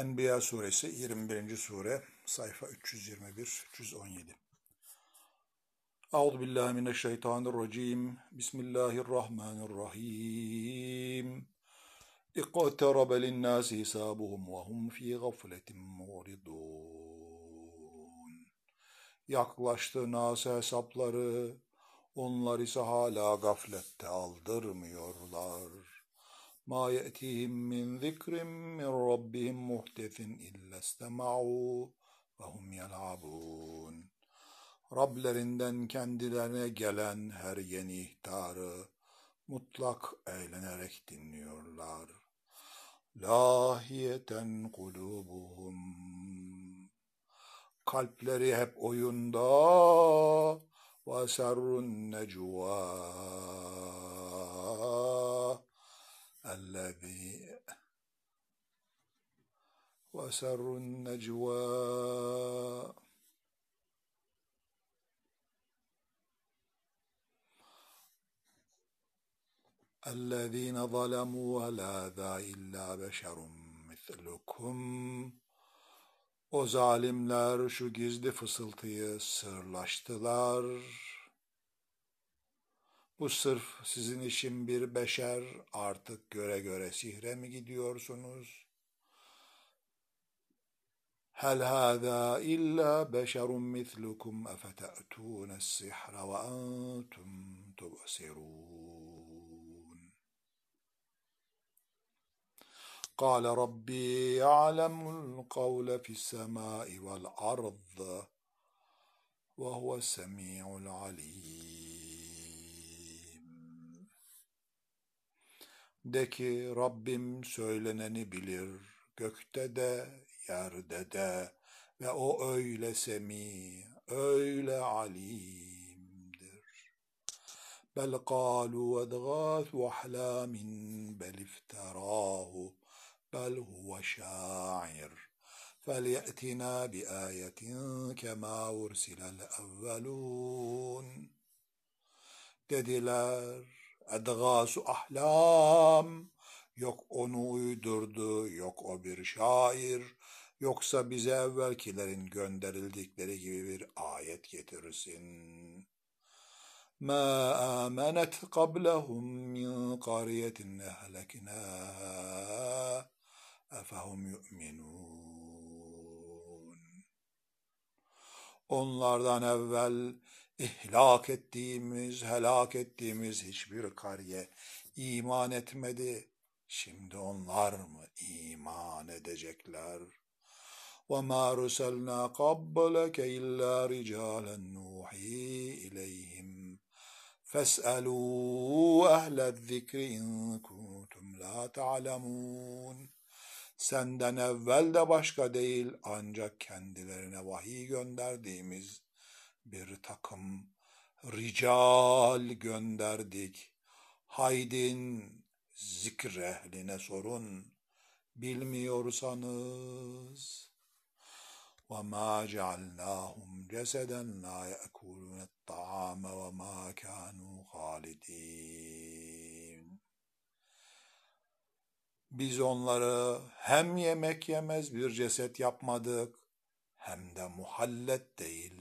Enbiya suresi 21. sure sayfa 321-317 Euzu billahi mineşşeytanirracim Bismillahirrahmanirrahim linnâsi hisabuhum ve hum fî gafletin muridun Yaklaştı nas hesapları onlar ise hala gaflette aldırmıyorlar. ما يأتيهم من ذكر من ربهم محدث إلا استمعوا وهم يلعبون Rablerinden kendilerine gelen her yeni ihtarı mutlak eğlenerek dinliyorlar. Lahiyeten kulubuhum Kalpleri hep oyunda ve serrun necva الذي وسر النجوى الذين ظلموا ولا ذا إلا بشر مثلكم O zalimler şu gizli fısıltıyı sırlaştılar. Bu sırf sizin için bir beşer artık göre göre sihre mi gidiyorsunuz? Hel hâzâ illâ beşerun mislukum efete'tûnes sihre ve entum tubsirûn. Kâle rabbi ya'lemul kavle fissemâi vel ardı ve huve semî'ul alîm. De ki Rabbim söyleneni bilir, gökte de, yerde de ve o öyle semi, öyle alimdir. Bel kalu edgâthu ahlâmin bel ifterâhu bel huve şair. فَلْيَأْتِنَا بِآيَةٍ كَمَا أُرْسِلَ الْأَوَّلُونَ Dediler, edgâsu ahlam, yok onu uydurdu, yok o bir şair, yoksa bize evvelkilerin gönderildikleri gibi bir ayet getirsin. ما آمنت قبلهم من قرية أهلكناها أفهم يؤمنون Onlardan evvel ihlak ettiğimiz, helak ettiğimiz hiçbir kariye iman etmedi. Şimdi onlar mı iman edecekler? وَمَا رُسَلْنَا قَبَّلَكَ إِلَّا رِجَالًا نُوحِي إِلَيْهِمْ فَاسْأَلُوا أَهْلَ الذِّكْرِ إِنْ كُنْتُمْ لَا تَعْلَمُونَ Senden evvel de başka değil ancak kendilerine vahiy gönderdiğimiz bir takım rical gönderdik. Haydin zikr ehline sorun, bilmiyorsanız. وَمَا جَعَلْنَاهُمْ جَسَدًا لَا يَأْكُلُونَ الطَّعَامَ وَمَا كَانُوا خَالِدِينَ Biz onları hem yemek yemez bir ceset yapmadık, hem de muhallet değil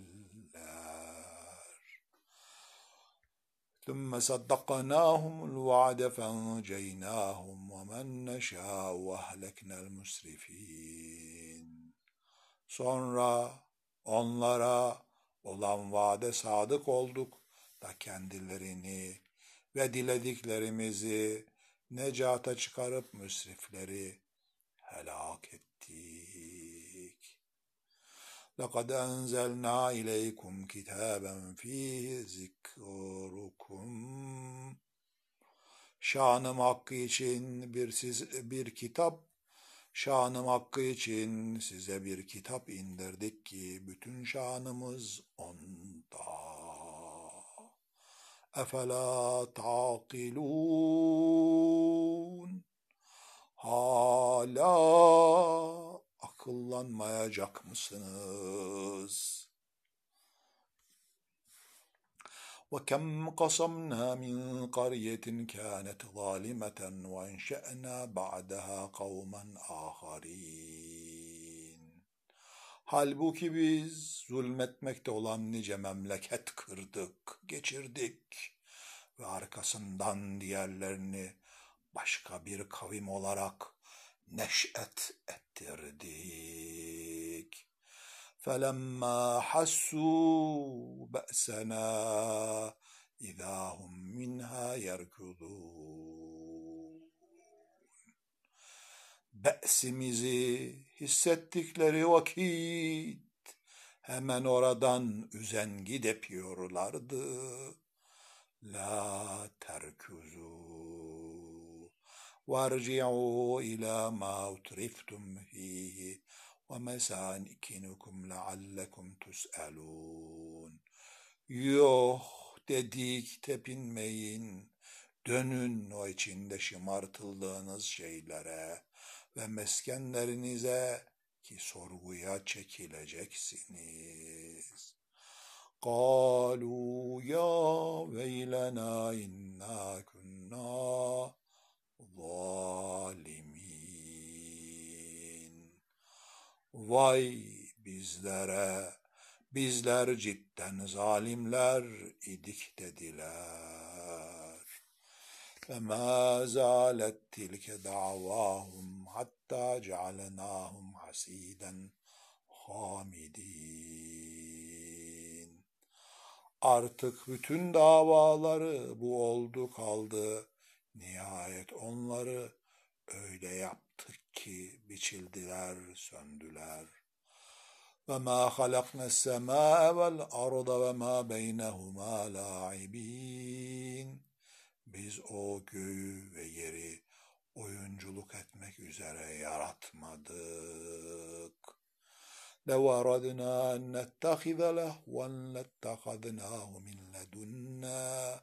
ثم صدقناهم الوعد فانجيناهم ومن نشاء واهلكنا المسرفين Sonra onlara olan vaade sadık olduk da kendilerini ve dilediklerimizi necata çıkarıp müsrifleri helak ettik. لَقَدْ أَنْزَلْنَا إِلَيْكُمْ كِتَابًا ف۪يهِ ذِكْرُكُمْ Şanım hakkı için bir, siz, bir kitap, şanım hakkı için size bir kitap indirdik ki bütün şanımız onda. Efela taqilun. Hala akıllanmayacak mısınız? وَكَمْ قَصَمْنَا مِنْ قَرْيَةٍ كَانَتْ ظَالِمَةً وَاَنْشَأْنَا بَعْدَهَا قَوْمًا آخَرِينَ Halbuki biz zulmetmekte olan nice memleket kırdık, geçirdik ve arkasından diğerlerini başka bir kavim olarak neş'et ettirdik. فَلَمَّا حَسُّوا بَأْسَنَا اِذَا هُمْ مِنْهَا يَرْكُضُونَ Be'simizi hissettikleri vakit hemen oradan üzengi depiyorlardı. La terkuzu varci'u ila ma utriftum fihi ve mesanikinukum leallekum tus'alun. Yok dedik tepinmeyin. Dönün o içinde şımartıldığınız şeylere ve meskenlerinize ki sorguya çekileceksiniz. قالوا يا ويلنا إنا كنا Vay bizlere, bizler cidden zalimler idik dediler. Ve ma zalet tilke davahum hatta cealenahum hasiden hamidin. Artık bütün davaları bu oldu kaldı. Nihayet onları öyle yap ki biçildiler, söndüler. وَمَا خَلَقْنَا السَّمَاءَ وَالْأَرْضَ وَمَا بَيْنَهُمَا لَاعِبِينَ Biz o göğü ve yeri oyunculuk etmek üzere yaratmadık. لو أردنا أن نتخذ لهوا لاتخذناه من لدنا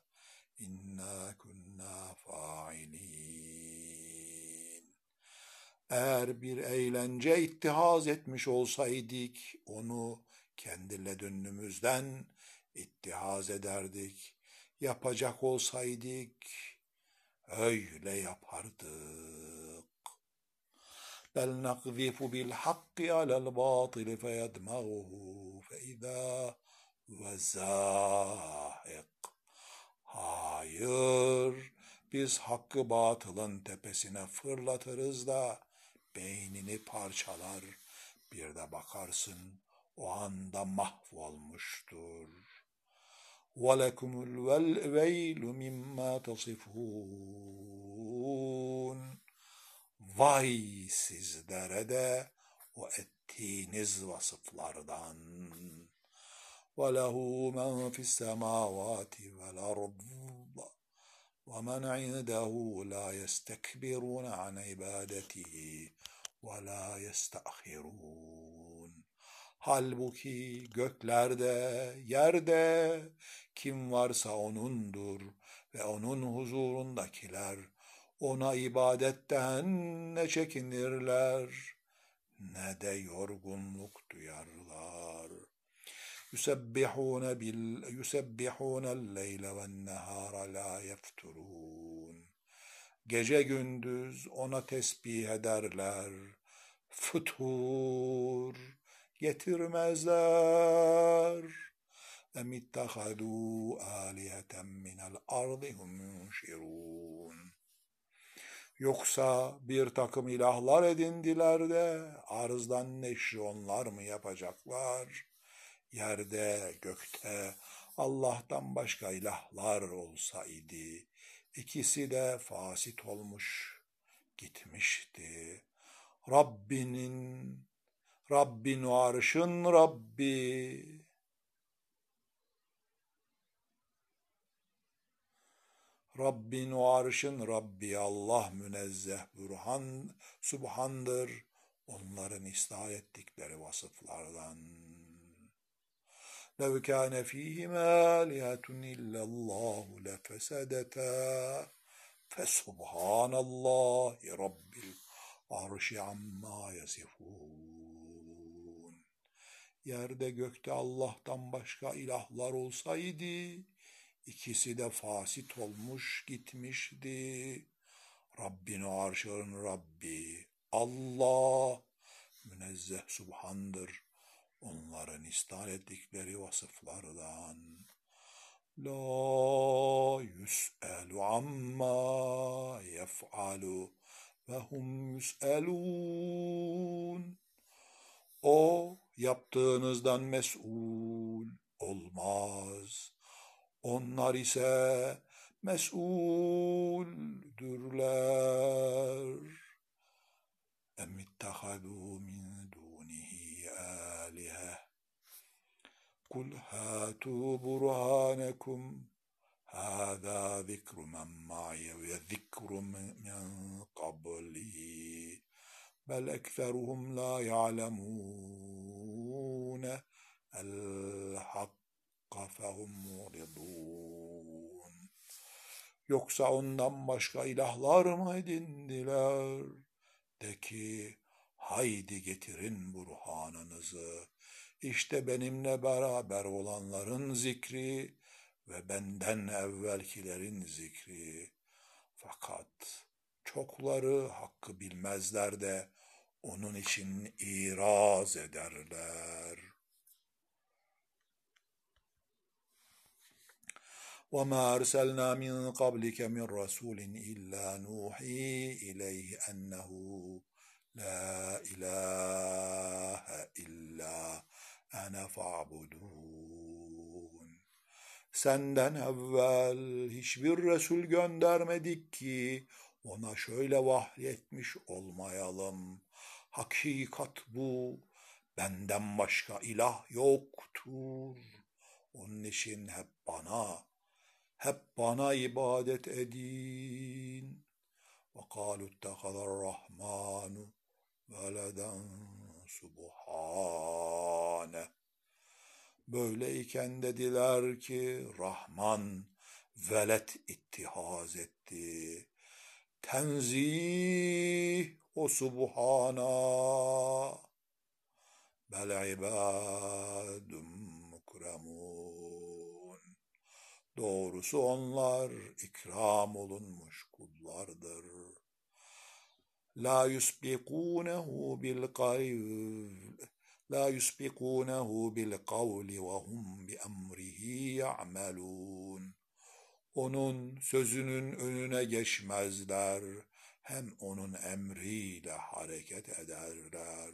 إنا كنا فاعلين eğer bir eğlence ittihaz etmiş olsaydık onu kendi ledünnümüzden ittihaz ederdik. Yapacak olsaydık öyle yapardık. Bel nakzifu bil hakki alel batili feyedmağuhu feidâ ve. Hayır, biz hakkı batılın tepesine fırlatırız da beynini parçalar. Bir de bakarsın o anda mahvolmuştur. وَلَكُمُ الْوَيْلُ مِمَّا تَصِفُونَ Vay sizlere de o ettiğiniz vasıflardan. وَلَهُ مَنْ فِي السَّمَاوَاتِ وَالْأَرْضِ وَمَنْ عِنْدَهُ لَا يَسْتَكْبِرُونَ عَنْ عِبَادَتِهِ وَلَا يَسْتَأْخِرُونَ Halbuki göklerde, yerde kim varsa O'nundur ve O'nun huzurundakiler ona ibadetten ne çekinirler ne de yorgunluk duyarlar. Yusebbihune bil yusebbihunel leyle ven nehara la yefturun. Gece gündüz ona tesbih ederler. Futur getirmezler. Em ittehadû âliheten minel ardı hum yunşirûn. Yoksa bir takım ilahlar edindiler de arzdan neşri onlar mı yapacaklar? Yerde, gökte Allah'tan başka ilahlar olsaydı, ikisi de fasit olmuş, gitmişti. Rabbinin, Rabbin arşın Rabbi, Rabbin o arşın Rabbi Allah münezzeh bürhan, subhandır. Onların istihar ettikleri vasıflardan. لَوْ كَانَ ف۪يهِمَا آلِهَةٌ اِلَّا اللّٰهُ لَفَسَدَتَا فَسُبْحَانَ اللّٰهِ رَبِّ الْعَرْشِ عَمَّا يَصِفُونَ Yerde gökte Allah'tan başka ilahlar olsaydı, İkisi de fasit olmuş gitmişti. Rabbin arşın Rabbi Allah münezzeh subhandır. Onların istan ettikleri vasıflardan. La yus'elu amma yef'alu ve hum yus'elun. O yaptığınızdan mesul olmaz. Onlar ise mesuldürler. Em ittehadu min alihe. Kul hatu burhanekum. هذا ذكر من معي وذكر من قبلي بل أكثرهم لا يعلمون الحق فهم معرضون Yoksa ondan başka ilahlar mı edindiler? De ki, haydi getirin burhanınızı. İşte benimle beraber olanların zikri ve benden evvelkilerin zikri. Fakat çokları hakkı bilmezler de onun için iraz ederler. وما أرسلنا من قبلك من رسول إلا نوحي إليه أنه لا إله إلا أنا فاعبدون Senden evvel hiçbir Resul göndermedik ki ona şöyle vahyetmiş olmayalım. Hakikat bu, benden başka ilah yoktur. Onun için hep bana, hep bana ibadet edin. وَقَالُوا اتَّخَذَ الرَّحْمَانُ veleden subhane. Böyleyken dediler ki Rahman velet ittihaz etti. Tenzih o subhana. Bel ibadum mukremun. Doğrusu onlar ikram olunmuş kullardır. La yusbikunehu bil kayl لا يسبقونه بالقول وهم بأمره يعملون Onun sözünün önüne geçmezler, hem onun emriyle hareket ederler.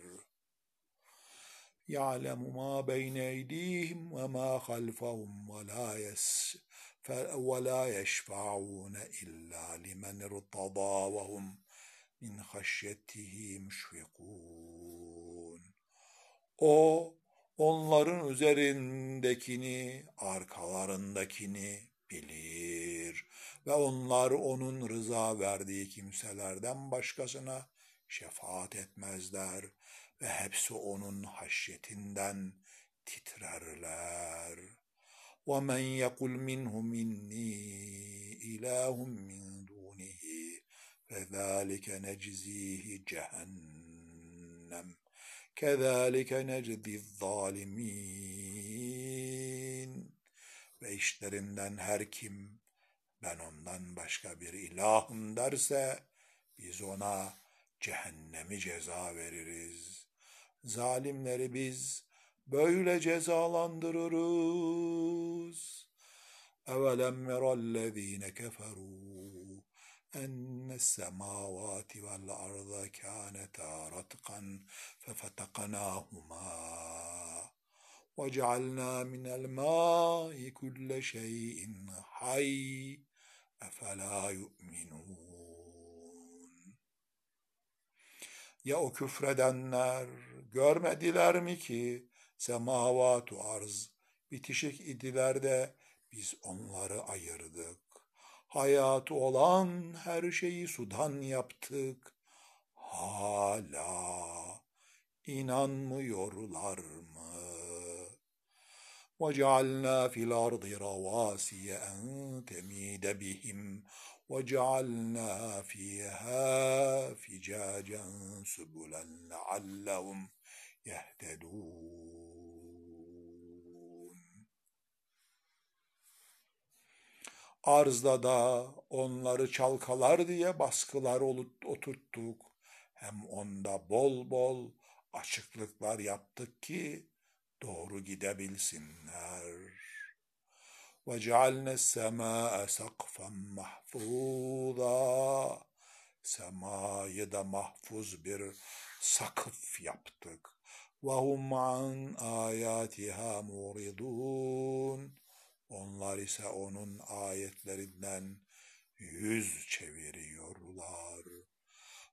يَعْلَمُ مَا بَيْنَ اَيْدِيهِمْ وَمَا خَلْفَهُمْ وَلَا, يس ولا يشفعون إلا لمن ارتضى وهم من خشيته مشفقون o onların üzerindekini, arkalarındakini bilir ve onlar onun rıza verdiği kimselerden başkasına şefaat etmezler ve hepsi onun haşyetinden titrerler. وَمَنْ يَقُلْ مِنْهُمْ اِنِّي اِلَٰهٌ مِنْ دُونِهِ فَذَٰلِكَ نَجْزِيهِ جَهَنَّمْ Kezalike necdi zalimin. Ve işlerinden her kim ben ondan başka bir ilahım derse biz ona cehennemi ceza veririz. Zalimleri biz böyle cezalandırırız. اَوَلَمْ يَرَ الَّذ۪ينَ كَفَرُوا أن السماوات والأرض كانتا رتقا ففتقناهما وجعلنا من الماء كل شيء حي أفلا يؤمنون Ya o küfredenler görmediler mi ki semavatu arz bitişik idiler de biz onları ayırdık hayatı olan her şeyi sudan yaptık. Hala inanmıyorlar mı? وَجَعَلْنَا فِي الْأَرْضِ رَوَاسِيَ أَنْ تَمِيدَ بِهِمْ وَجَعَلْنَا فِيهَا فِجَاجًا سُبُلًا لَعَلَّهُمْ يَهْتَدُونَ Arzda da onları çalkalar diye baskılar oturttuk. Hem onda bol bol açıklıklar yaptık ki doğru gidebilsinler. وَجَعَلْنَا السَّمَاءَ سَقْفًا مَحْفُوظًا Semayı da mahfuz bir sakıf yaptık. وَهُمْ عَنْ آيَاتِهَا مُورِضُونَ Onlar ise onun ayetlerinden yüz çeviriyorlar.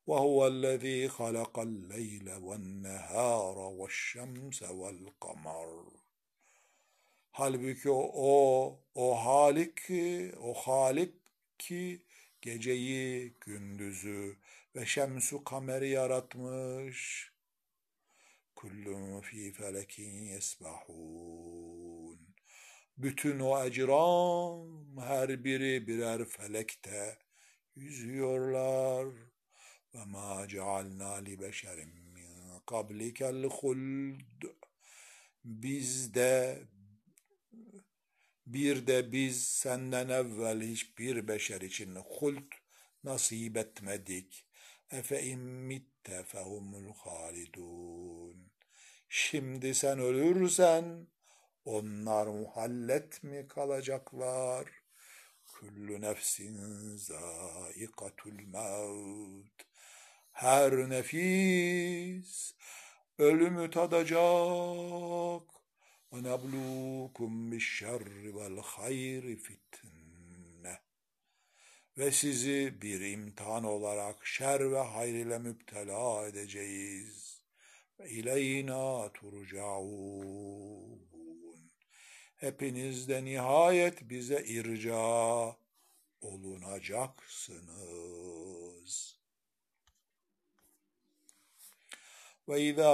وَهُوَ الَّذ۪ي خَلَقَ اللَّيْلَ وَالنَّهَارَ وَالشَّمْسَ وَالْقَمَرَ Halbuki o, o, o Halik ki, o Halik ki geceyi, gündüzü ve şemsu kameri yaratmış. Kullun fi felekin yesbahun. Bütün o ecram her biri birer felekte yüzüyorlar. Ve ma cealna li beşerin min kablikel huld. Biz de bir de biz senden evvel hiçbir beşer için hult nasip etmedik. Efe immitte fehumul halidun. Şimdi sen ölürsen onlar muhallet mi kalacaklar? Küllü nefsin zaikatul mevt. Her nefis ölümü tadacak. Ve neblukum bişşerri vel hayri fitne. Ve sizi bir imtihan olarak şer ve hayr ile müptela edeceğiz. Ve ileyna turcaun Hepiniz de nihayet bize irca olunacaksınız. وإذا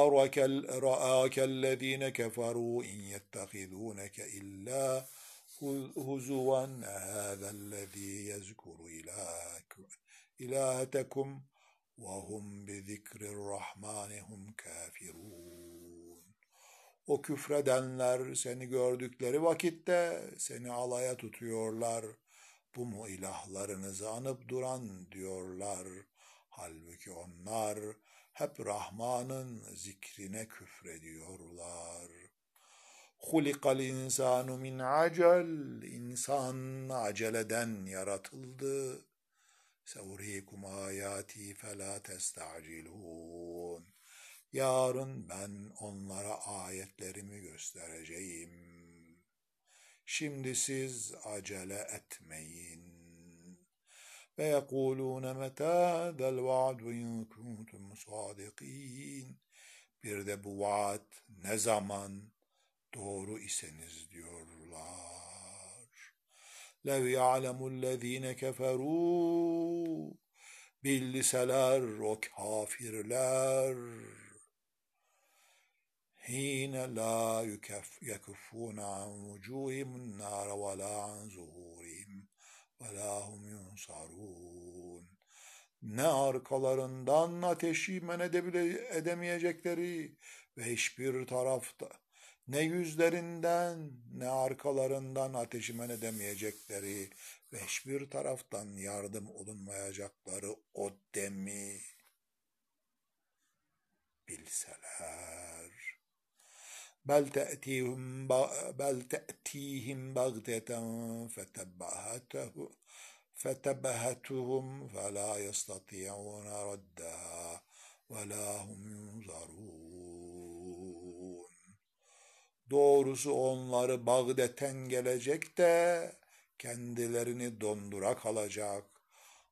رآك الذين كفروا إن يتخذونك إلا هزوا هذا الذي يذكر إلهتكم وهم بذكر الرحمن هم كافرون o küfredenler seni gördükleri vakitte seni alaya tutuyorlar. Bu mu ilahlarınızı anıp duran diyorlar. Halbuki onlar hep Rahman'ın zikrine küfrediyorlar. Hulikal insanu min acel, insan aceleden yaratıldı. Sevrikum ayati fela testacilun. Yarın ben onlara ayetlerimi göstereceğim. Şimdi siz acele etmeyin. Ve yekulûne metâ del va'du in kuntum sâdikîn. Bir de bu vaat ne zaman doğru iseniz diyorlar. Lev ya'lemullezîne keferû. Billiseler o kafirler hine la yekeffûne an vucuhimun nâre ve la an zuhurihim وَلَا هُمْ يُنْصَرُونَ Ne arkalarından ateşi men edebile edemeyecekleri ve hiçbir tarafta ne yüzlerinden ne arkalarından ateşi men edemeyecekleri ve hiçbir taraftan yardım olunmayacakları o demi bilseler. بل تأتيهم بل تأتيهم بغتة فتبهته فتبهتهم فلا يستطيعون ردها ولا هم ينظرون Doğrusu onları Bağdet'ten gelecek de kendilerini dondura kalacak.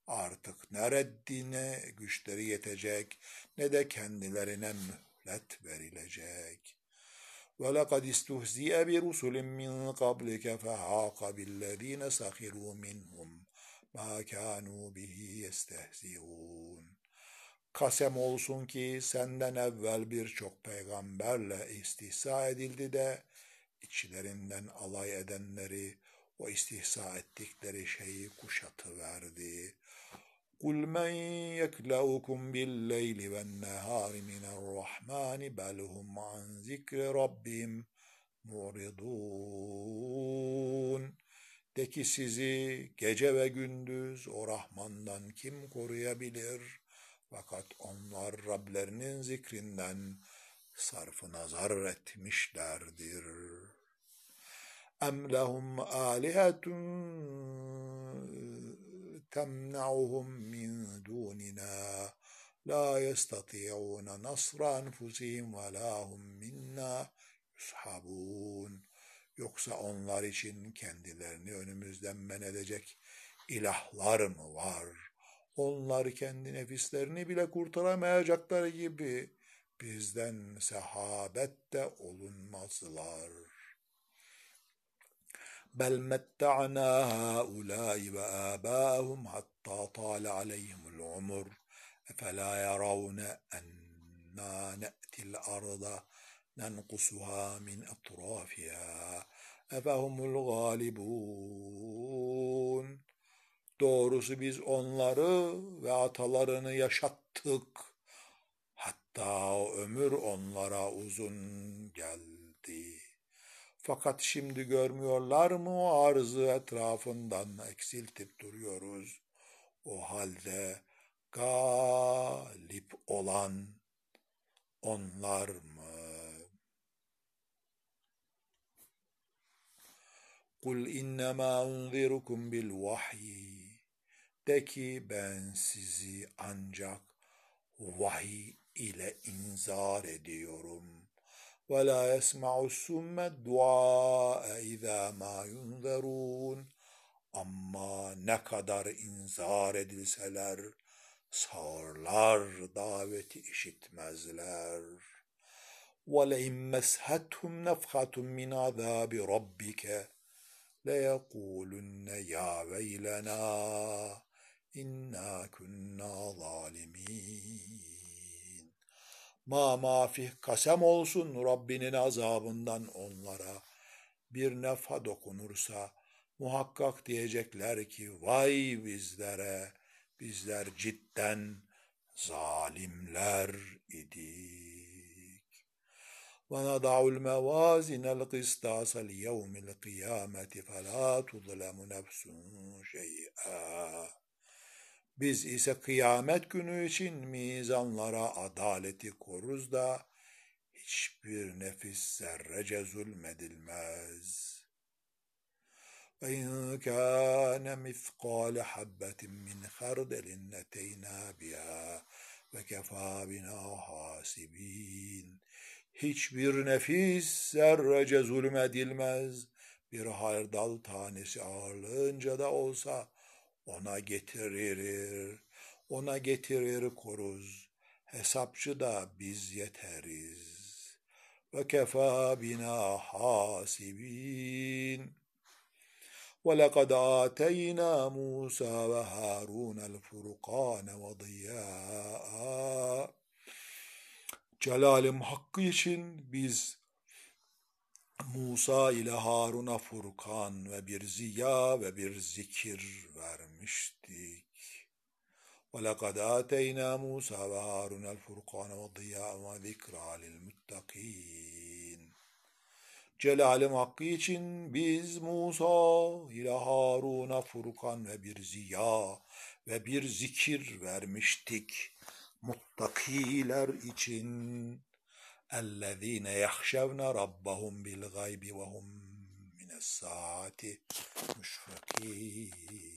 Artık ne reddine güçleri yetecek ne de kendilerine mühlet verilecek. وَلَقَدْ اسْتُهْزِئَ بِرُسُلٍ مِّن قَبْلِكَ فَحَاقَ بِالَّذ۪ينَ سَخِرُوا مِنْهُمْ مَا كَانُوا بِهِ يَسْتَهْزِئُونَ Kasem olsun ki senden evvel birçok peygamberle istihsa edildi de içlerinden alay edenleri o istihsa ettikleri şeyi kuşatıverdi. قُلْ مَنْ يَكْلَؤُكُمْ بِاللَّيْلِ وَالنَّهَارِ مِنَ الرَّحْمَنِ بَلْ هُمْ عَنْ ذِكْرِ رَبِّهِمْ مُعْرِضُونَ De ki sizi gece ve gündüz o Rahman'dan kim koruyabilir? Fakat onlar Rablerinin zikrinden sarfı nazar etmişlerdir. Em lehum alihetun min dunina la yestati'un nasra enfusihim ve la hum minna yushabun. Yoksa onlar için kendilerini önümüzden men edecek ilahlar mı var? Onlar kendi nefislerini bile kurtaramayacakları gibi bizden sehabet de olunmazlar. Bel metta'na haulâi ve âbâhum hattâ tâle aleyhimul umur. Efela yaravne enna ne'til arda nenkusuha min etrafiha. Efehumul galibun. Doğrusu biz onları ve atalarını yaşattık. Hatta ömür onlara uzun geldi. Fakat şimdi görmüyorlar mı o arzı etrafından eksiltip duruyoruz. O halde galip olan onlar mı? Kul innema unzirukum bil vahyi. De ki ben sizi ancak vahiy ile inzar ediyorum Ve la yesma'u summe du'a izâ ma yunzerûn. Ama ne kadar inzar edilseler, sağırlar daveti işitmezler. وَلَئِنْ مَسْهَتْهُمْ نَفْخَةٌ مِنْ عَذَابِ رَبِّكَ لَيَقُولُنَّ يَا وَيْلَنَا İnna kunna zalimin. Ma mafih kasem olsun Rabbinin azabından onlara. Bir nefa dokunursa muhakkak diyecekler ki vay bizlere bizler cidden zalimler idik. وَنَضَعُ الْمَوَازِنَ الْقِسْطَاسَ لِيَوْمِ الْقِيَامَةِ فَلَا تُظْلَمُ نَفْسٌ شَيْئًا biz ise kıyamet günü için mizanlara adaleti koruz da hiçbir nefis zerrece zulmedilmez. وَاِنْ كَانَ مِثْقَالَ حَبَّةٍ مِّنْ خَرْدَلٍ نَتَيْنَا بِهَا وَكَفَى بِنَا حَاسِب۪ينَ Hiçbir nefis zerrece zulmedilmez. Bir hardal tanesi ağırlığınca da olsa ona getirir, ona getirir koruz. Hesapçı da biz yeteriz. Ve kefa bina hasibin. وَلَقَدْ آتَيْنَا مُوسَى وَهَارُونَ الْفُرُقَانَ وَضِيَاءً Celalim hakkı için biz Musa ile Harun'a Furkan ve bir ziya ve bir zikir vermiştik. وَلَقَدْ آتَيْنَا مُوسَى وَهَارُنَ الْفُرْقَانَ وَضِيَاءً وَذِكْرَى لِلْمُتَّقِينَ Celalim hakkı için biz Musa ile Harun'a Furkan ve bir ziya ve bir zikir vermiştik. Muttakiler için. اَلَّذ۪ينَ يَخْشَوْنَ رَبَّهُمْ بِالْغَيْبِ وَهُمْ مِنَ السَّاعَةِ مُشْفَقِينَ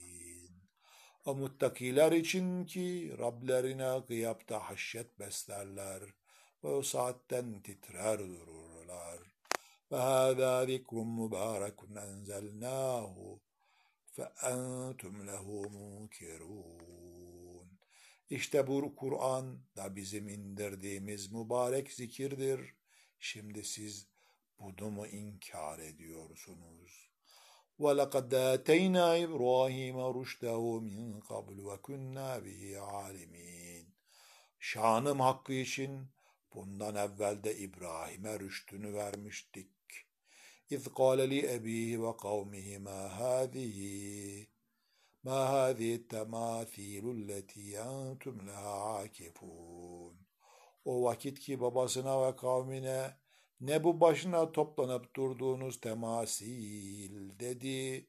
O muttakiler için ki Rablerine gıyapta haşyet beslerler ve o saatten titrer dururlar. Ve hâzâ zikrun mübârekun enzelnâhu fe entum lehu munkirûn. İşte bu Kur'an da bizim indirdiğimiz mübarek zikirdir. Şimdi siz bunu mu inkar ediyorsunuz? وَلَقَدْ آتَيْنَا إِبْرَاهِيمَ رُشْدَهُ مِنْ قَبْلُ وَكُنَّا بِهِ عَالِمِينَ Şanım hakkı için bundan evvel de İbrahim'e rüştünü vermiştik. اِذْ قَالَ لِأَب۪يهِ وَقَوْمِهِ مَا هَذِهِ ما هذه التماثيل التي أنتم لها عاكفون O vakit ki babasına ve kavmine ne bu başına toplanıp durduğunuz temasil dedi.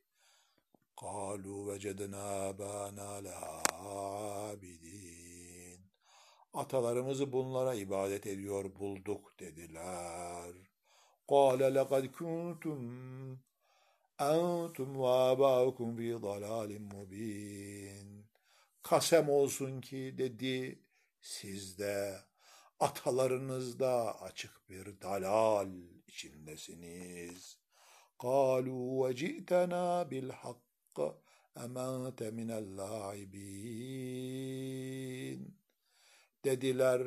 قالوا وجدنا آبانا لها عابدين Atalarımızı bunlara ibadet ediyor bulduk dediler. قَالَ لَقَدْ كُنْتُمْ أَنْتُمْ وَآبَاؤُكُمْ فِي ضَلَالٍ مُب۪ينٍ Kasem olsun ki dedi sizde atalarınızda açık bir dalal içindesiniz. قَالُوا وَجِئْتَنَا بِالْحَقِّ اَمَنْتَ مِنَ اللّٰعِب۪ينَ Dediler,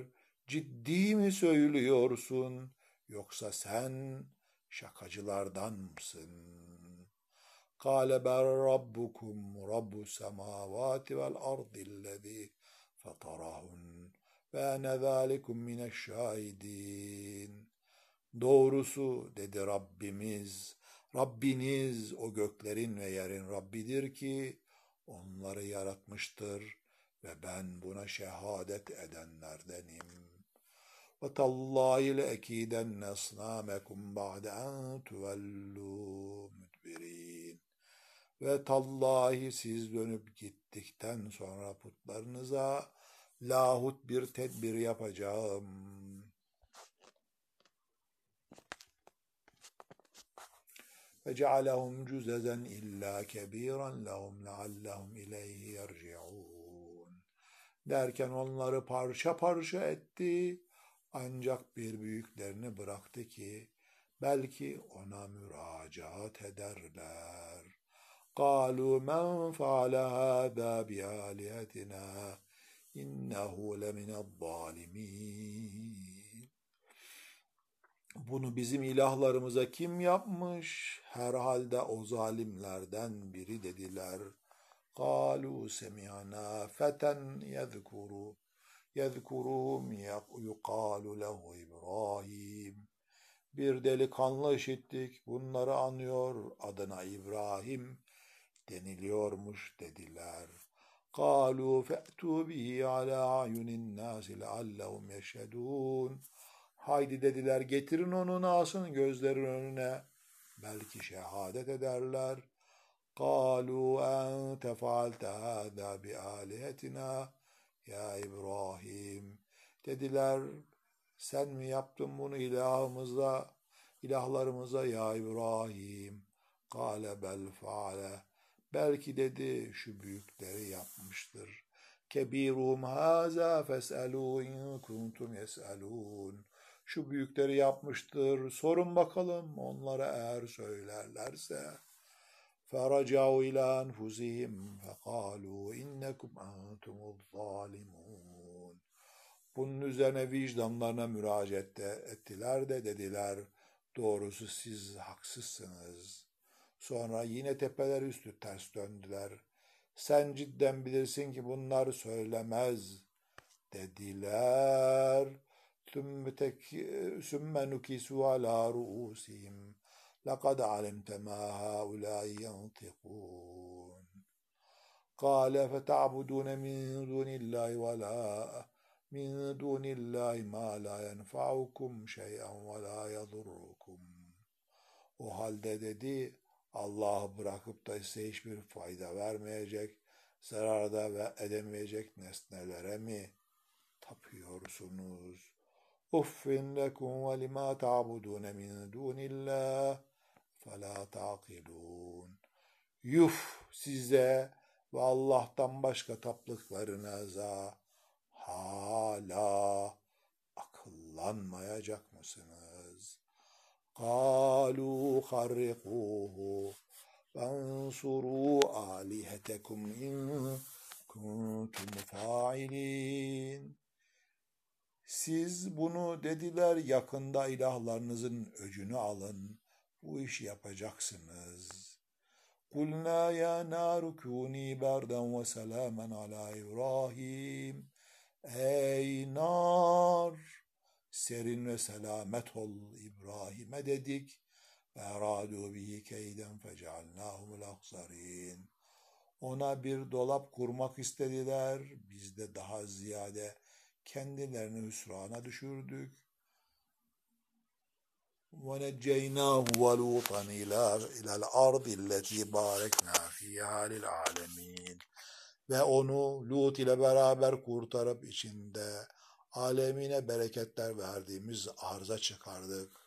ciddi mi söylüyorsun, yoksa sen şakacılardan mısın? قال بل ربكم رب السماوات والأرض الذي فطرهن وأنا ذلكم من الشاهدين Doğrusu dedi Rabbimiz, Rabbiniz o göklerin ve yerin Rabbidir ki onları yaratmıştır ve ben buna şehadet edenlerdenim. وَتَاللّٰهِ لَاَك۪يدَنَّ اَصْنَامَكُمْ بَعْدَ اَنْ تُوَلُّوا مُدْبِر۪ينَ ve tallahi siz dönüp gittikten sonra putlarınıza lahut bir tedbir yapacağım. Ve cealehum cüzezen illa kebiran lehum leallehum ileyhi yerci'un. Derken onları parça parça etti. Ancak bir büyüklerini bıraktı ki belki ona müracaat ederler. قالوا من فعل هذا بآلهتنا إنه لمن الظالمين Bunu bizim ilahlarımıza kim yapmış? Herhalde o zalimlerden biri dediler. قالوا سمعنا فتى يذكر يذكرهم يقال له İbrahim. Bir delikanlı işittik, bunları anıyor, adına İbrahim deniliyormuş dediler. قالوا فأتوا به على أعين الناس لعلهم يشهدون Haydi dediler getirin onu Nas'ın gözlerin önüne. Belki şehadet ederler. قالوا أنت فعلت هذا بآلهتنا ya İbrahim dediler sen mi yaptın bunu ilahımıza ilahlarımıza ya İbrahim kâle bel faale belki dedi şu büyükleri yapmıştır kebirum haza fes'elû in kuntum yes'elûn şu büyükleri yapmıştır sorun bakalım onlara eğer söylerlerse فرجعوا إلى أنفسهم فقالوا إنكم أنتم الظالمون Bunun üzerine vicdanlarına müracaat ettiler de dediler, doğrusu siz haksızsınız. Sonra yine tepeler üstü ters döndüler. Sen cidden bilirsin ki bunlar söylemez dediler. Sümme nukisu ala ruusihim. لقد علمت ما هؤلاء ينطقون قال فتعبدون من دون الله ولا من دون الله ما la ينفعكم شيئا ولا يضركم O halde dedi Allah'ı bırakıp da ise hiçbir fayda vermeyecek, zarar da edemeyecek nesnelere mi tapıyorsunuz? Uffin lekum ve lima ta'budune min dunillah fe la taqilun. Yuf size ve Allah'tan başka taplıklarınıza hala akıllanmayacak mısınız? قَالُوا خَرِّقُوهُ وَانْصُرُوا آلِهَتَكُمْ اِنْ كُنْتُمْ فَاعِلِينَ Siz bunu dediler yakında ilahlarınızın öcünü alın bu işi yapacaksınız. Kulna ya naru kuni berden ve selamen ala İbrahim. Ey nar! Serin ve selamet ol İbrahim'e dedik. Ve eradu bihi keyden fecealnahumul aksarin. Ona bir dolap kurmak istediler. Biz de daha ziyade kendilerini hüsrana düşürdük. ونجيناه ولوطا إلى إلى الأرض التي باركنا فيها للعالمين ve onu Lut ile beraber kurtarıp içinde alemine bereketler verdiğimiz arza çıkardık.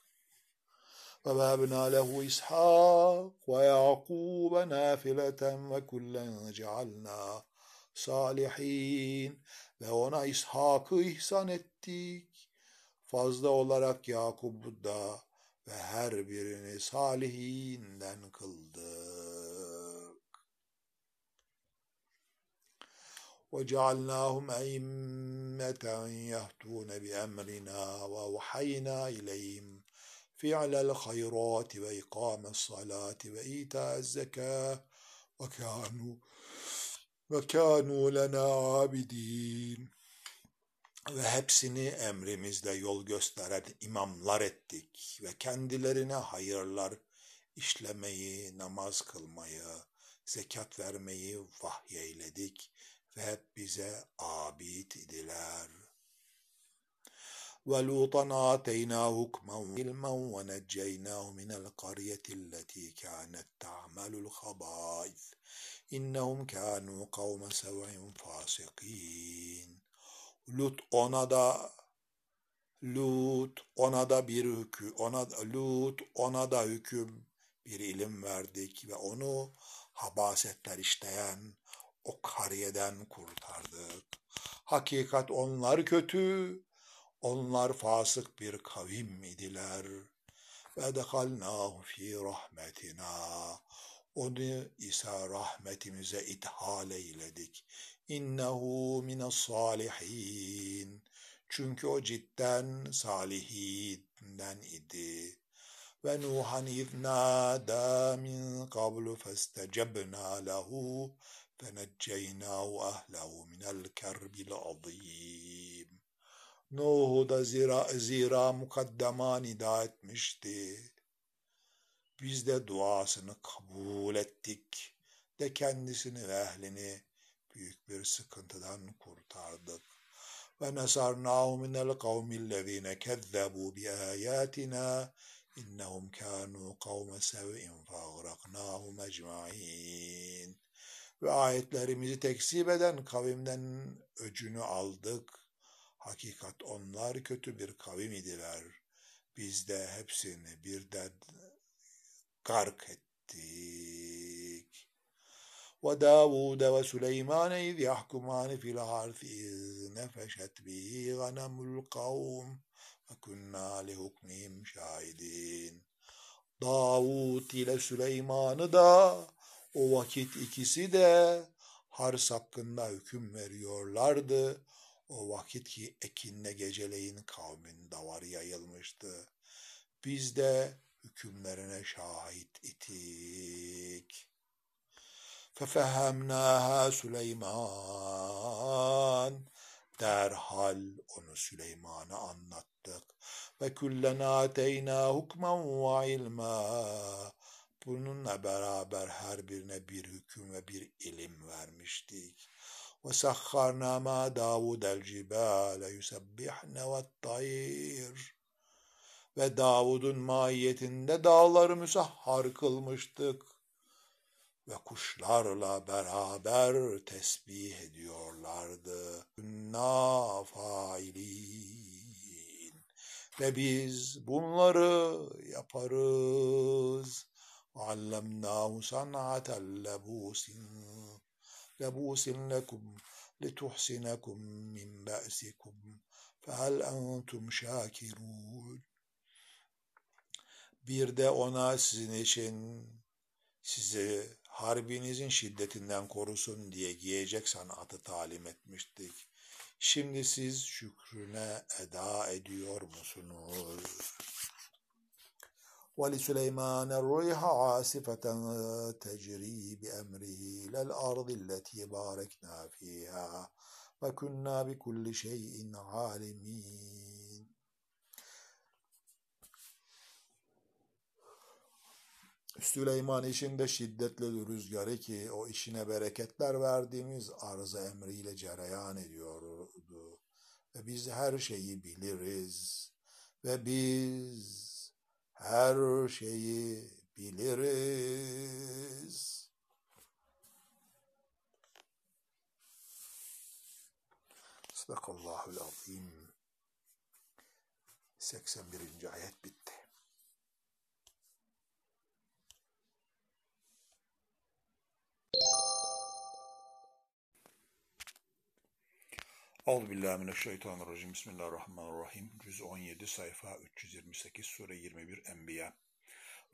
Ve vebna lehu İshak ve Yakub nafileten ve kullen cealna salihin ve ona İshak'ı ihsan ettik. Fazla olarak Yakub'u da ve her birini salihinden kıldık. وَجَعَلْنَاهُمْ أَئِمَّةً يَهْدُونَ بِأَمْرِنَا وَأَوْحَيْنَا إِلَيْهِمْ فِعْلَ الْخَيْرَاتِ وَإِقَامَ الصَّلَاةِ وَإِيتَاءَ الزَّكَاةِ وَكَانُوا وَكَانُوا لَنَا عَابِدِينَ Ve hepsini emrimizle yol gösteren imamlar ettik ve kendilerine hayırlar işlemeyi, namaz kılmayı, zekat vermeyi vahyeyledik ve hep bize abid idiler. وَلُوطًا آتَيْنَاهُ حُكْمًا وَعِلْمًا وَنَجَّيْنَاهُ مِنَ الْقَرْيَةِ الَّتِي كَانَتْ تَعْمَلُ الْخَبَائِثَ İnnehum kânû kavme sev'in fasikin. Lut ona da Lut ona da bir hükü ona Lut ona da hüküm bir ilim verdik ve onu habasetler işleyen o kariyeden kurtardık. Hakikat onlar kötü, onlar fasık bir kavim idiler. Ve dehalnahu fi rahmetina. Onu ise rahmetimize ithal eyledik. İnnehu mines salihin. Çünkü o cidden salihinden idi. Ve Nuhan iznâdâ min qablu festecebnâ lehu fenecceynâhu ahlehu minel kerbil azîm. Nuh'u da zira, zira mukaddema nida etmişti. Biz de duasını kabul ettik de kendisini ve ehlini büyük bir sıkıntıdan kurtardık. Ve nesarnahu minel kavmillezine kezzebu bi ayatina innehum kanu kavme sev'in fağraknahum ecmain. Ve ayetlerimizi tekzip eden kavimden öcünü aldık. Hakikat onlar kötü bir kavim idiler. Biz de hepsini birden gark ettik. Ve Davud ve Süleyman iz yahkuman fil harfi iz nefeşet bihi ganemul kavm ve kunna li hukmihim şahidin. Davud ile Süleyman'ı da o vakit ikisi de hars hakkında hüküm veriyorlardı. O vakit ki ekinle geceleyin kavmin davarı yayılmıştı. Biz de hükümlerine şahit itik. Fefehemnaha Süleyman. Derhal onu Süleyman'a anlattık. Ve küllen ateyna hukmen ve ilma. Bununla beraber her birine bir hüküm ve bir ilim vermiştik. Ve sahharna ma Davud el cibale yusebbihne ve Davud'un mahiyetinde dağları müsahhar kılmıştık ve kuşlarla beraber tesbih ediyorlardı. Kunna failin ve biz bunları yaparız. وعلمناه صنعة لبوس لبوس لكم لتحسنكم من بأسكم فهل أنتم شاكرون bir de ona sizin için sizi harbinizin şiddetinden korusun diye giyecek sanatı talim etmiştik. Şimdi siz şükrüne eda ediyor musunuz? وَلِسُلَيْمَانَ الرِّيحَ عَاصِفَةً تَجْرِي بِأَمْرِهِ إِلَى الْأَرْضِ الَّتِي بَارَكْنَا فِيهَا وَكُنَّا بِكُلِّ شَيْءٍ عَالِمِينَ Süleyman işinde şiddetli rüzgarı ki o işine bereketler verdiğimiz arıza emriyle cereyan ediyordu. Ve biz her şeyi biliriz. Ve biz her şeyi biliriz. Sadakallahu'l-Azim. 81. ayet bitti. Euzubillahimineşşeytanirracim. Bismillahirrahmanirrahim. Cüz 17 sayfa 328 sure 21 Enbiya.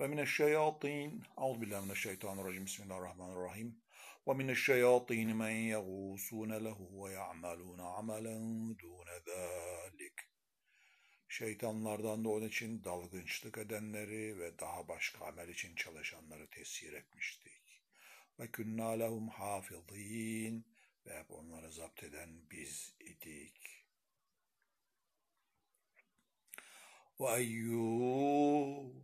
Ve mineşşeyatin. Euzubillahimineşşeytanirracim. Bismillahirrahmanirrahim. Ve mineşşeyatin men yagusune lehu ve ya'maluna amelen dune zalik. Şeytanlardan da onun için dalgınçlık edenleri ve daha başka amel için çalışanları tesir etmiştik. Ve künnâ lehum hafizîn ve hep onları zapt eden biz idik. وأيوب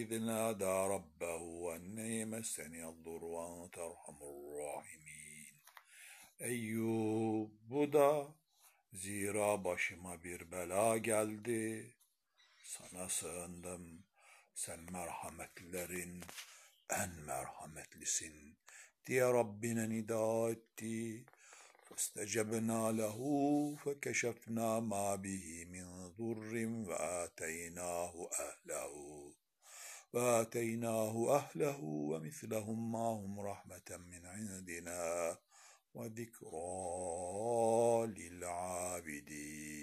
إذ نادى ربه أني مسني الضر وأنت أرحم الراحمين Eyyub bu da zira başıma bir bela geldi. Sana sığındım. Sen merhametlilerin en merhametlisin diye Rabbine nida etti. فاستجبنا له فكشفنا ما به من ضر وآتيناه أهله وآتيناه أهله ومثلهم معهم رحمة من عندنا وذكرى للعابدين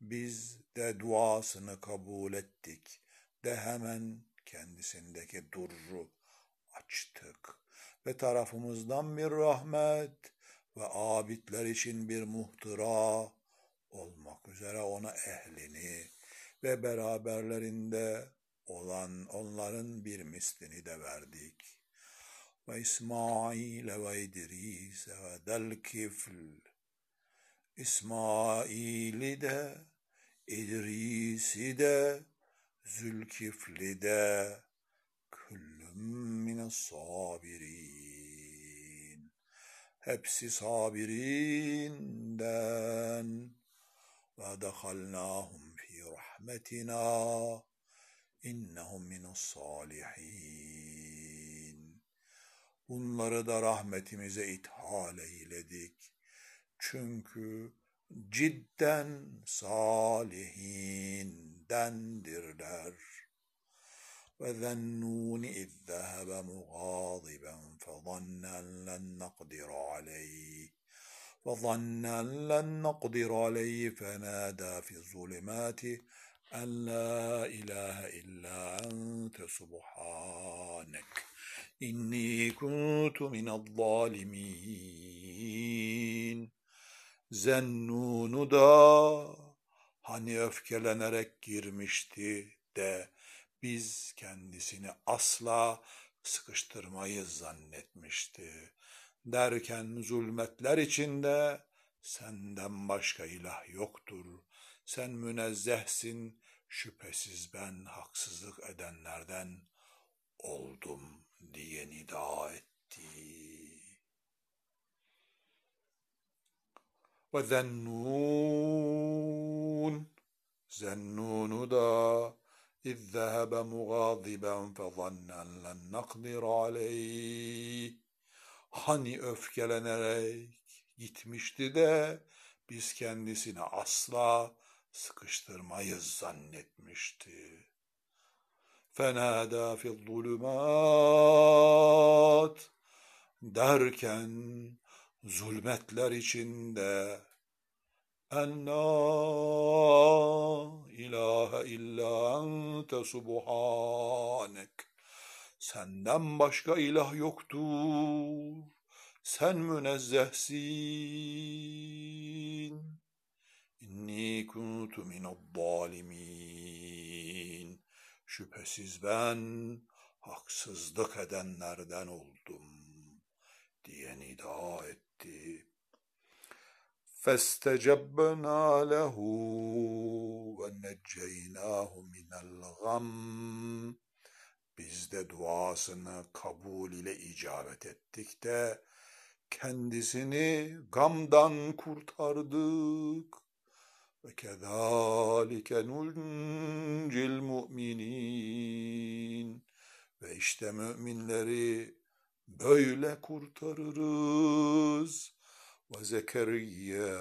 Biz de duasını kabul ettik de hemen kendisindeki durru açtık ve tarafımızdan bir rahmet ve abidler için bir muhtıra olmak üzere ona ehlini ve beraberlerinde olan onların bir mislini de verdik. Ve İsmail ve İdris ve Delkifl İsmail'i de İdris'i de Zülkifli de mine sabirin. Hepsi sabirinden dehalnahum fi rahmetina innehum mine salihin. Bunları da rahmetimize ithal eyledik. Çünkü cidden salihindendirler. وذا النون إذ ذهب مغاضبا فظن أن لن نقدر عليه. فظن أن لن نقدر عليه فنادى في الظلمات أن لا إله إلا أنت سبحانك. إني كنت من الظالمين. Zennunu da hani öfkelenerek girmişti de biz kendisini asla sıkıştırmayız zannetmişti. Derken zulmetler içinde senden başka ilah yoktur. Sen münezzehsin, şüphesiz ben haksızlık edenlerden oldum diye nida etti. Ve zennun, zennunu da إذ ذهب مغاضبا فظن أن لن نقدر عليه Hani öfkelenerek gitmişti de biz kendisini asla sıkıştırmayız zannetmişti. Fenada fil zulümat derken zulmetler içinde en la ilahe illa ente subhanek. Senden başka ilah yoktur. Sen münezzehsin. İnni kuntu minad-zalimin. Şüphesiz ben haksızlık edenlerden oldum diye nida etti. فاستجبنا له ونجيناه من الغم Biz de duasını kabul ile icabet ettik de kendisini gamdan kurtardık. Ve kezalike nuncil mu'minin. Ve işte müminleri böyle kurtarırız. وزكريا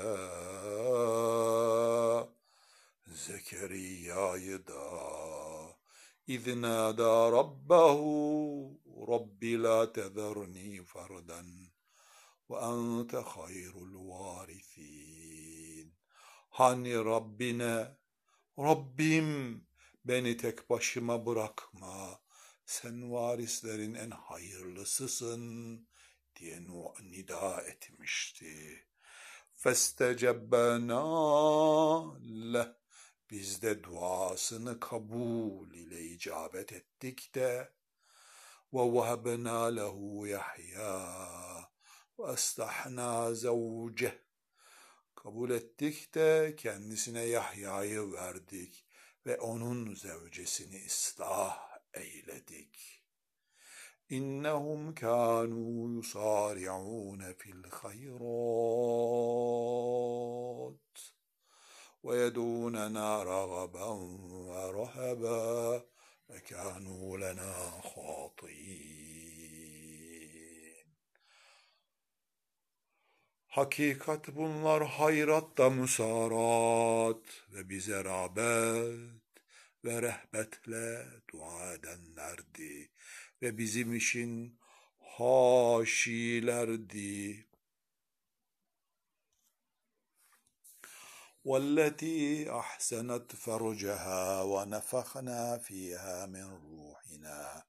Zekeriya'yı da إذ نادى ربه رب لا تذرني فردا وأنت خير الوارثين Hani Rabbine Rabbim beni tek başıma bırakma sen varislerin en hayırlısısın diye nida etmişti. Festecebbena leh biz de duasını kabul ile icabet ettik de lehu Yahya ve estahna zavceh kabul ettik de kendisine Yahya'yı verdik ve onun zevcesini ıslah eyledik. إنهم كانوا يصارعون في الخيرات ويدوننا رغبا ورهبا فكانوا لنا خاطئين حقيقت bunlar حيرت da musarat ve لا rağbet ve. ve bizim için haşilerdi. والتي احسنت فرجها ونفخنا فيها من روحنا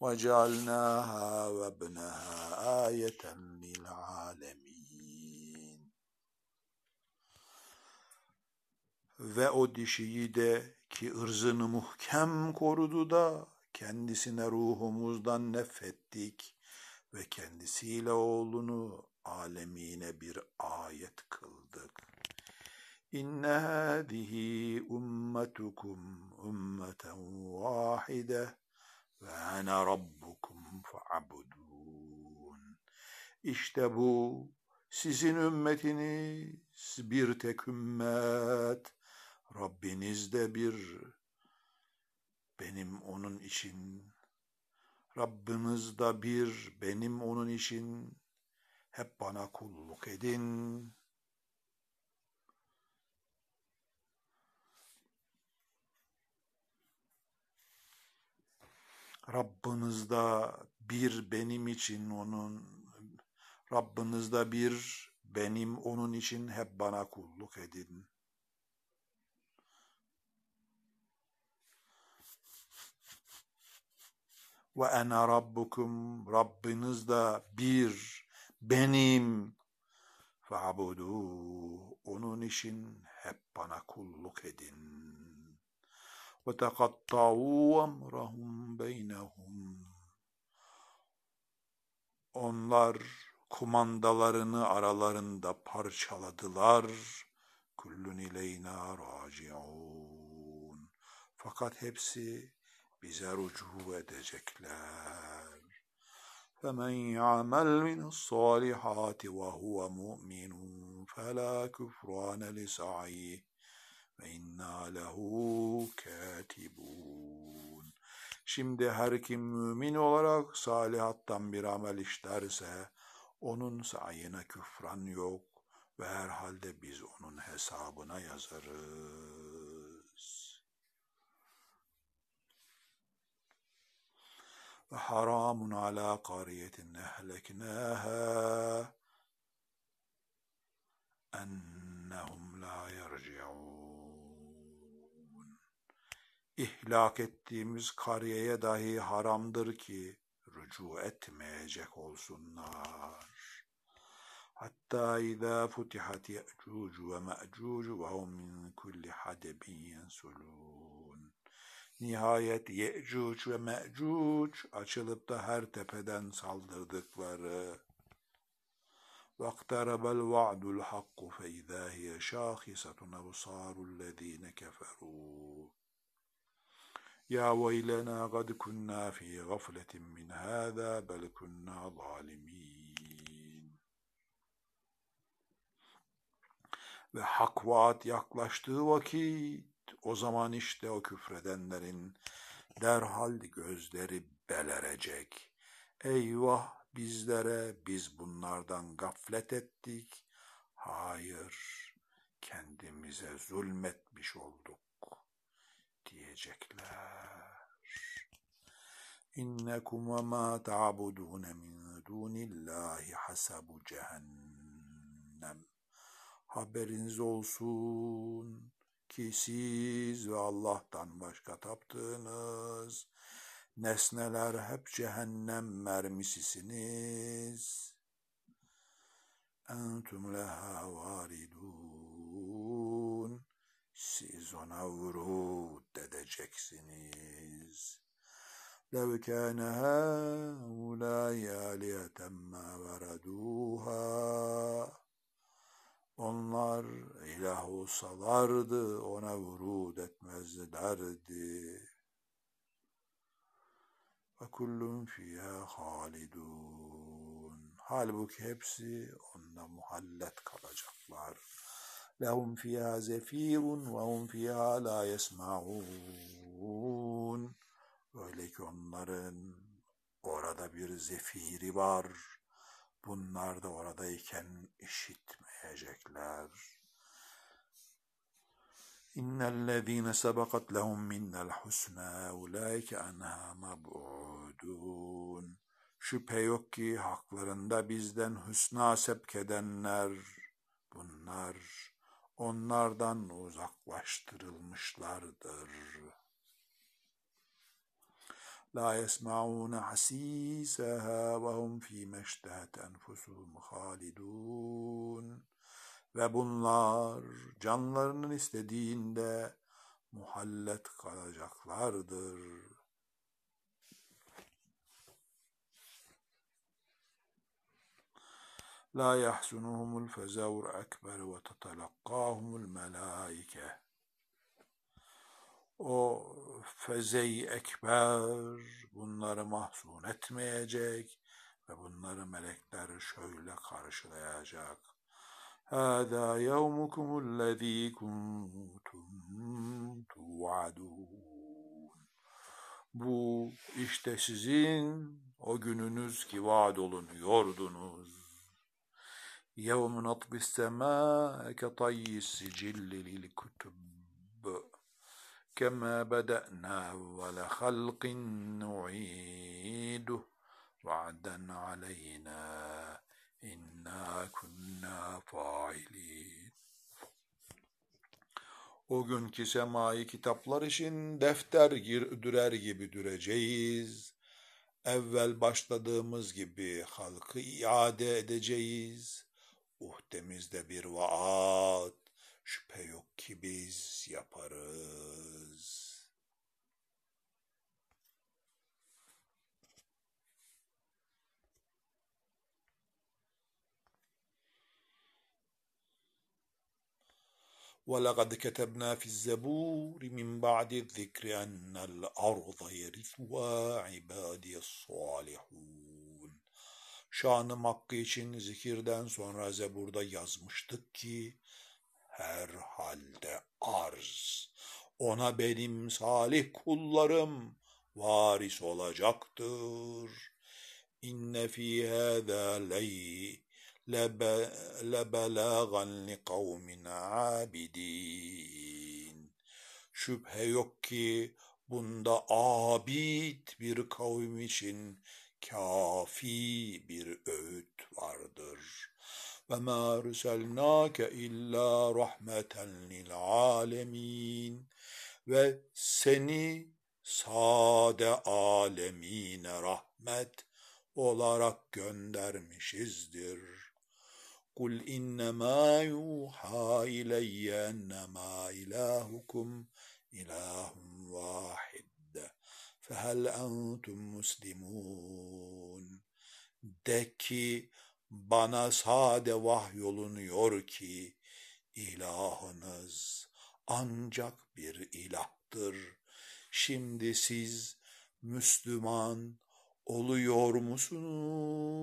وجعلناها وابنها ايه للعالمين ve o dişiyi de ki ırzını muhkem korudu da kendisine ruhumuzdan nefettik ve kendisiyle oğlunu alemine bir ayet kıldık. İnne hâzihi ummetukum ummeten vâhide ve ana rabbukum fa'budun. İşte bu sizin ümmetiniz bir tek ümmet, Rabbiniz de bir benim onun için. Rabbiniz de bir. Benim onun için. Hep bana kulluk edin.'' Rabbinizde bir benim için onun, Rabbinizde bir benim onun için hep bana kulluk edin. Ve ene rabbukum Rabbiniz de bir benim. Fe'abudu onun için hep bana kulluk edin. Ve tekattau emrahum beynehum. Onlar kumandalarını aralarında parçaladılar. Kullun ileyna raciun. Fakat hepsi bize rücu edecekler. فَمَنْ يَعْمَلْ مِنَ الصَّالِحَاتِ وَهُوَ مُؤْمِنٌ فَلَا كُفْرَانَ لِسَعْيِهِ ve inna lehu katibun. Şimdi her kim mümin olarak salihattan bir amel işlerse onun sayına küfran yok ve herhalde biz onun hesabına yazarız. Ve haramun ala kariyetin ehleknâhâ ennehum la yerci'un ihlak ettiğimiz kariyeye dahi haramdır ki rücu etmeyecek olsunlar. Hatta izâ futihat ye'cûcu ve me'cûcu ve hum min kulli hadebin yensulûn. Nihayet Ye'cuc ve Me'cuc açılıp da her tepeden saldırdıkları واقترب الوعد الحق فإذا هي شاخصة أبصار الذين كفروا يا ويلنا قد كنا في غفلة من هذا بل كنا ظالمين Ve hak vaat yaklaştığı vakit o zaman işte o küfredenlerin derhal gözleri belerecek. Eyvah bizlere biz bunlardan gaflet ettik. Hayır, kendimize zulmetmiş olduk diyecekler. İnnekum ve ma ta'budun min dunillahi hasabu cehennem. Haberiniz olsun ki siz ve Allah'tan başka taptığınız nesneler hep cehennem mermisisiniz. Entum leha varidun. Siz ona vurud edeceksiniz. لو كان هؤلاء آلهة ما وردوها onlar ilah olsalardı ona vurud etmezlerdi. Ve kullun fiyâ halidun. Halbuki hepsi onda muhallet kalacaklar. Lehum fiyâ zefirun ve hum fiyâ la yesma'un. Öyle ki onların orada bir zefiri var. Bunlar da oradayken işitmeyecekler. İnnellezîne sebekat lehum minnel husnâ ulaike anhâ mab'udûn. Şüphe yok ki haklarında bizden hüsna sebkedenler, bunlar onlardan uzaklaştırılmışlardır. La yesma'ûne hasîseha ve hum fî meştehet enfusuhum halidûn. Ve bunlar canlarının istediğinde muhallet kalacaklardır. La yahsunuhumul fezavr ekber ve tetelakkahumul melâike o fezey ekber bunları mahzun etmeyecek ve bunları melekler şöyle karşılayacak. هذا يومكم الذي كنتم توعدون Bu işte sizin o gününüz ki vaad olunuyordunuz. يَوْمُ نَطْبِ السَّمَاءَ كَطَيِّ السِّجِلِّ لِلْكُتُبِ كما بدأنا أول خلق نعيده وعدا علينا إنا كنا فاعلين O günkü semayı kitaplar için defter dürer gibi düreceğiz. Evvel başladığımız gibi halkı iade edeceğiz. Uhdemizde bir vaat, şüphe yok ki biz yaparız. ولقد كتبنا في الزبور من بعد الذكر أن الأرض يرثها عبادي الصالحون Şanı Hakkı için zikirden sonra Zebur'da yazmıştık ki her halde arz. Ona benim salih kullarım varis olacaktır. İnne fî hâzâ ley lebelâgan li kavmin abidin. Şüphe yok ki bunda abid bir kavim için kafi bir öğüt vardır.'' ve ma erselnake illa rahmeten lil alemin ve seni sade alemine rahmet olarak göndermişizdir. Kul innema yuha ileyye ennemâ ilahukum ilahum vahid. Fehel entum muslimun. De ki bana sade vahyolunuyor ki ilahınız ancak bir ilahtır. Şimdi siz Müslüman oluyor musunuz?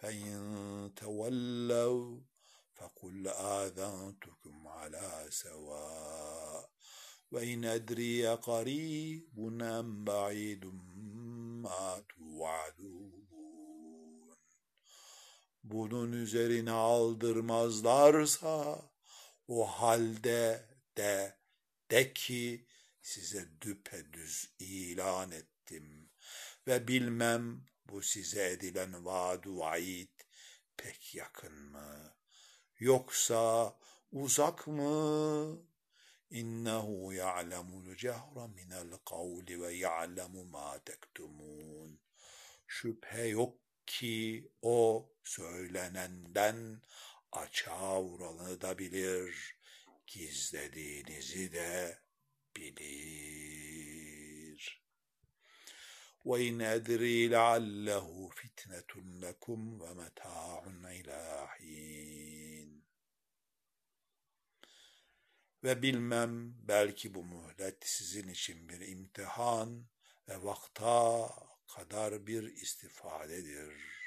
فإن تولوا فقل آذنتكم على سواء وإن أدري قريب أم بعيد ما توعدون bunun üzerine aldırmazlarsa o halde de de ki size düpedüz ilan ettim ve bilmem bu size edilen vaadu vaid pek yakın mı yoksa uzak mı? İnnehu ya'lemul cehra minel kavli ve ya'lemu ma tektumun. Şüphe yok ki o söylenenden açığa vuranı da bilir, gizlediğinizi de bilir. وَاِنْ اَدْرِي لَعَلَّهُ فِتْنَةٌ لَكُمْ وَمَتَاعٌ اِلَى حِينٍ Ve bilmem belki bu mühlet sizin için bir imtihan ve vakta kadar bir istifadedir.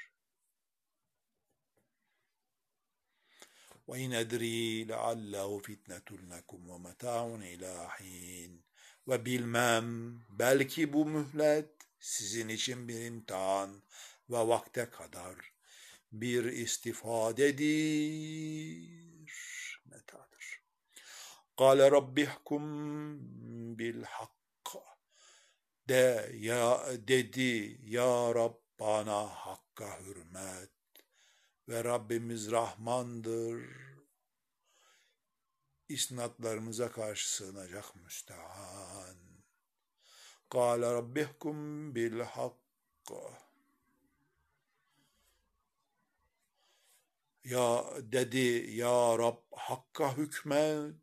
Ve in edri leallehu fitnetun lekum ve meta'un ila hin. Ve bilmem belki bu mühlet sizin için bir imtihan ve vakte kadar bir istifadedir, metadır. Kale rabbihkum bil hakka de ya dedi ya Rabbana hakka hürmet ve Rabbimiz Rahmandır. İsnatlarımıza karşı sığınacak müstehan. Kâle rabbihkum bil hakka. Ya dedi ya Rab hakka hükmet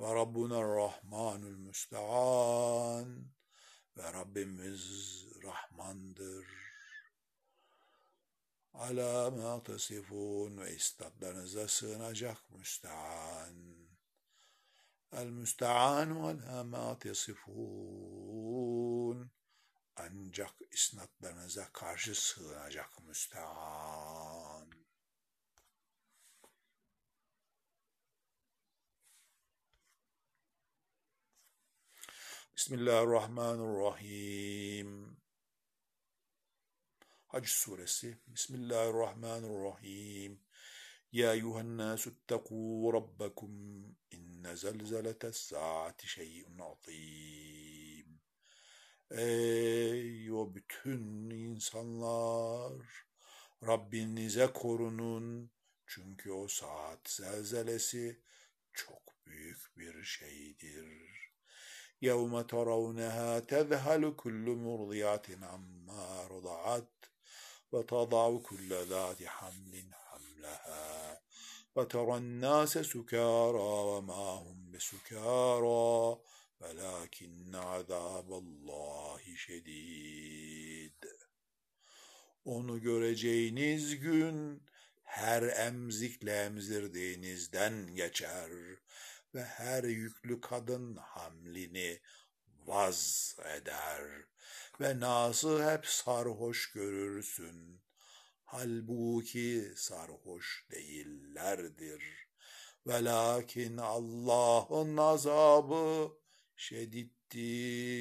ve Rabbuna Rahmanül Müstean ve Rabbimiz Rahmandır ala ma tasifun ve istatlarınıza sığınacak müstean. El müsteanu ala ma tasifun. Ancak isnatlarınıza karşı sığınacak müstean. Bismillahirrahmanirrahim. Hac suresi Bismillahirrahmanirrahim Ya eyyühennâsü ittekû rabbekum inne zelzeletes saati şey'un azîm Ey o bütün insanlar Rabbinize korunun çünkü o saat zelzelesi çok büyük bir şeydir. يَوْمَ تَرَوْنَهَا تَذْهَلُ كُلُّ مُرْضِيَةٍ عَمَّا رَضَعَتْ وتضع كل ذات حمل حملها وترى الناس سكارى وما هم بسكارى ولكن عذاب الله şedid. Onu göreceğiniz gün her emzikle emzirdiğinizden geçer ve her yüklü kadın hamlini vaz eder ve nası hep sarhoş görürsün. Halbuki sarhoş değillerdir. Velakin Allah'ın azabı şedittir.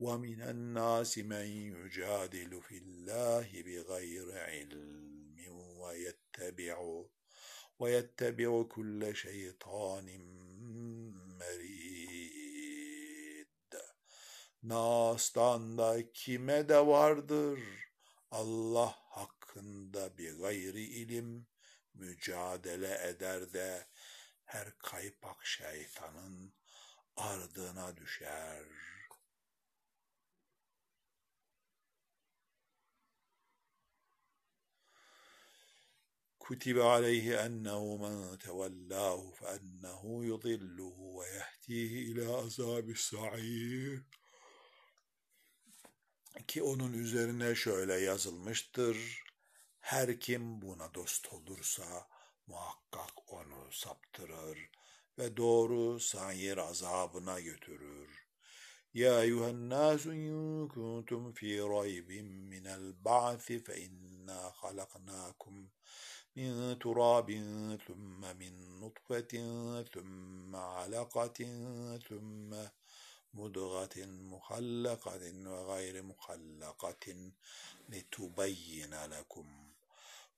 وَمِنَ النَّاسِ مَنْ يُجَادِلُ فِي اللّٰهِ بِغَيْرِ عِلْمٍ وَيَتَّبِعُ وَيَتَّبِعُ كُلَّ شَيْطَانٍ Nas'tan da kime de vardır Allah hakkında bir gayri ilim mücadele eder de her kaypak şeytanın ardına düşer. كتب عليه أنه من تولاه فأنه يضله ويهديه إلى عذاب السعير ki onun üzerine şöyle yazılmıştır. Her kim buna dost olursa muhakkak onu saptırır ve doğru sayir azabına götürür. Ya eyyühen nasu in kuntum fi raybin minel ba'thi fe inna halaknakum min turabin thumme min nutfetin thumme alakatin thumme مدغة مخلقة وغير مخلقة لتبين لكم.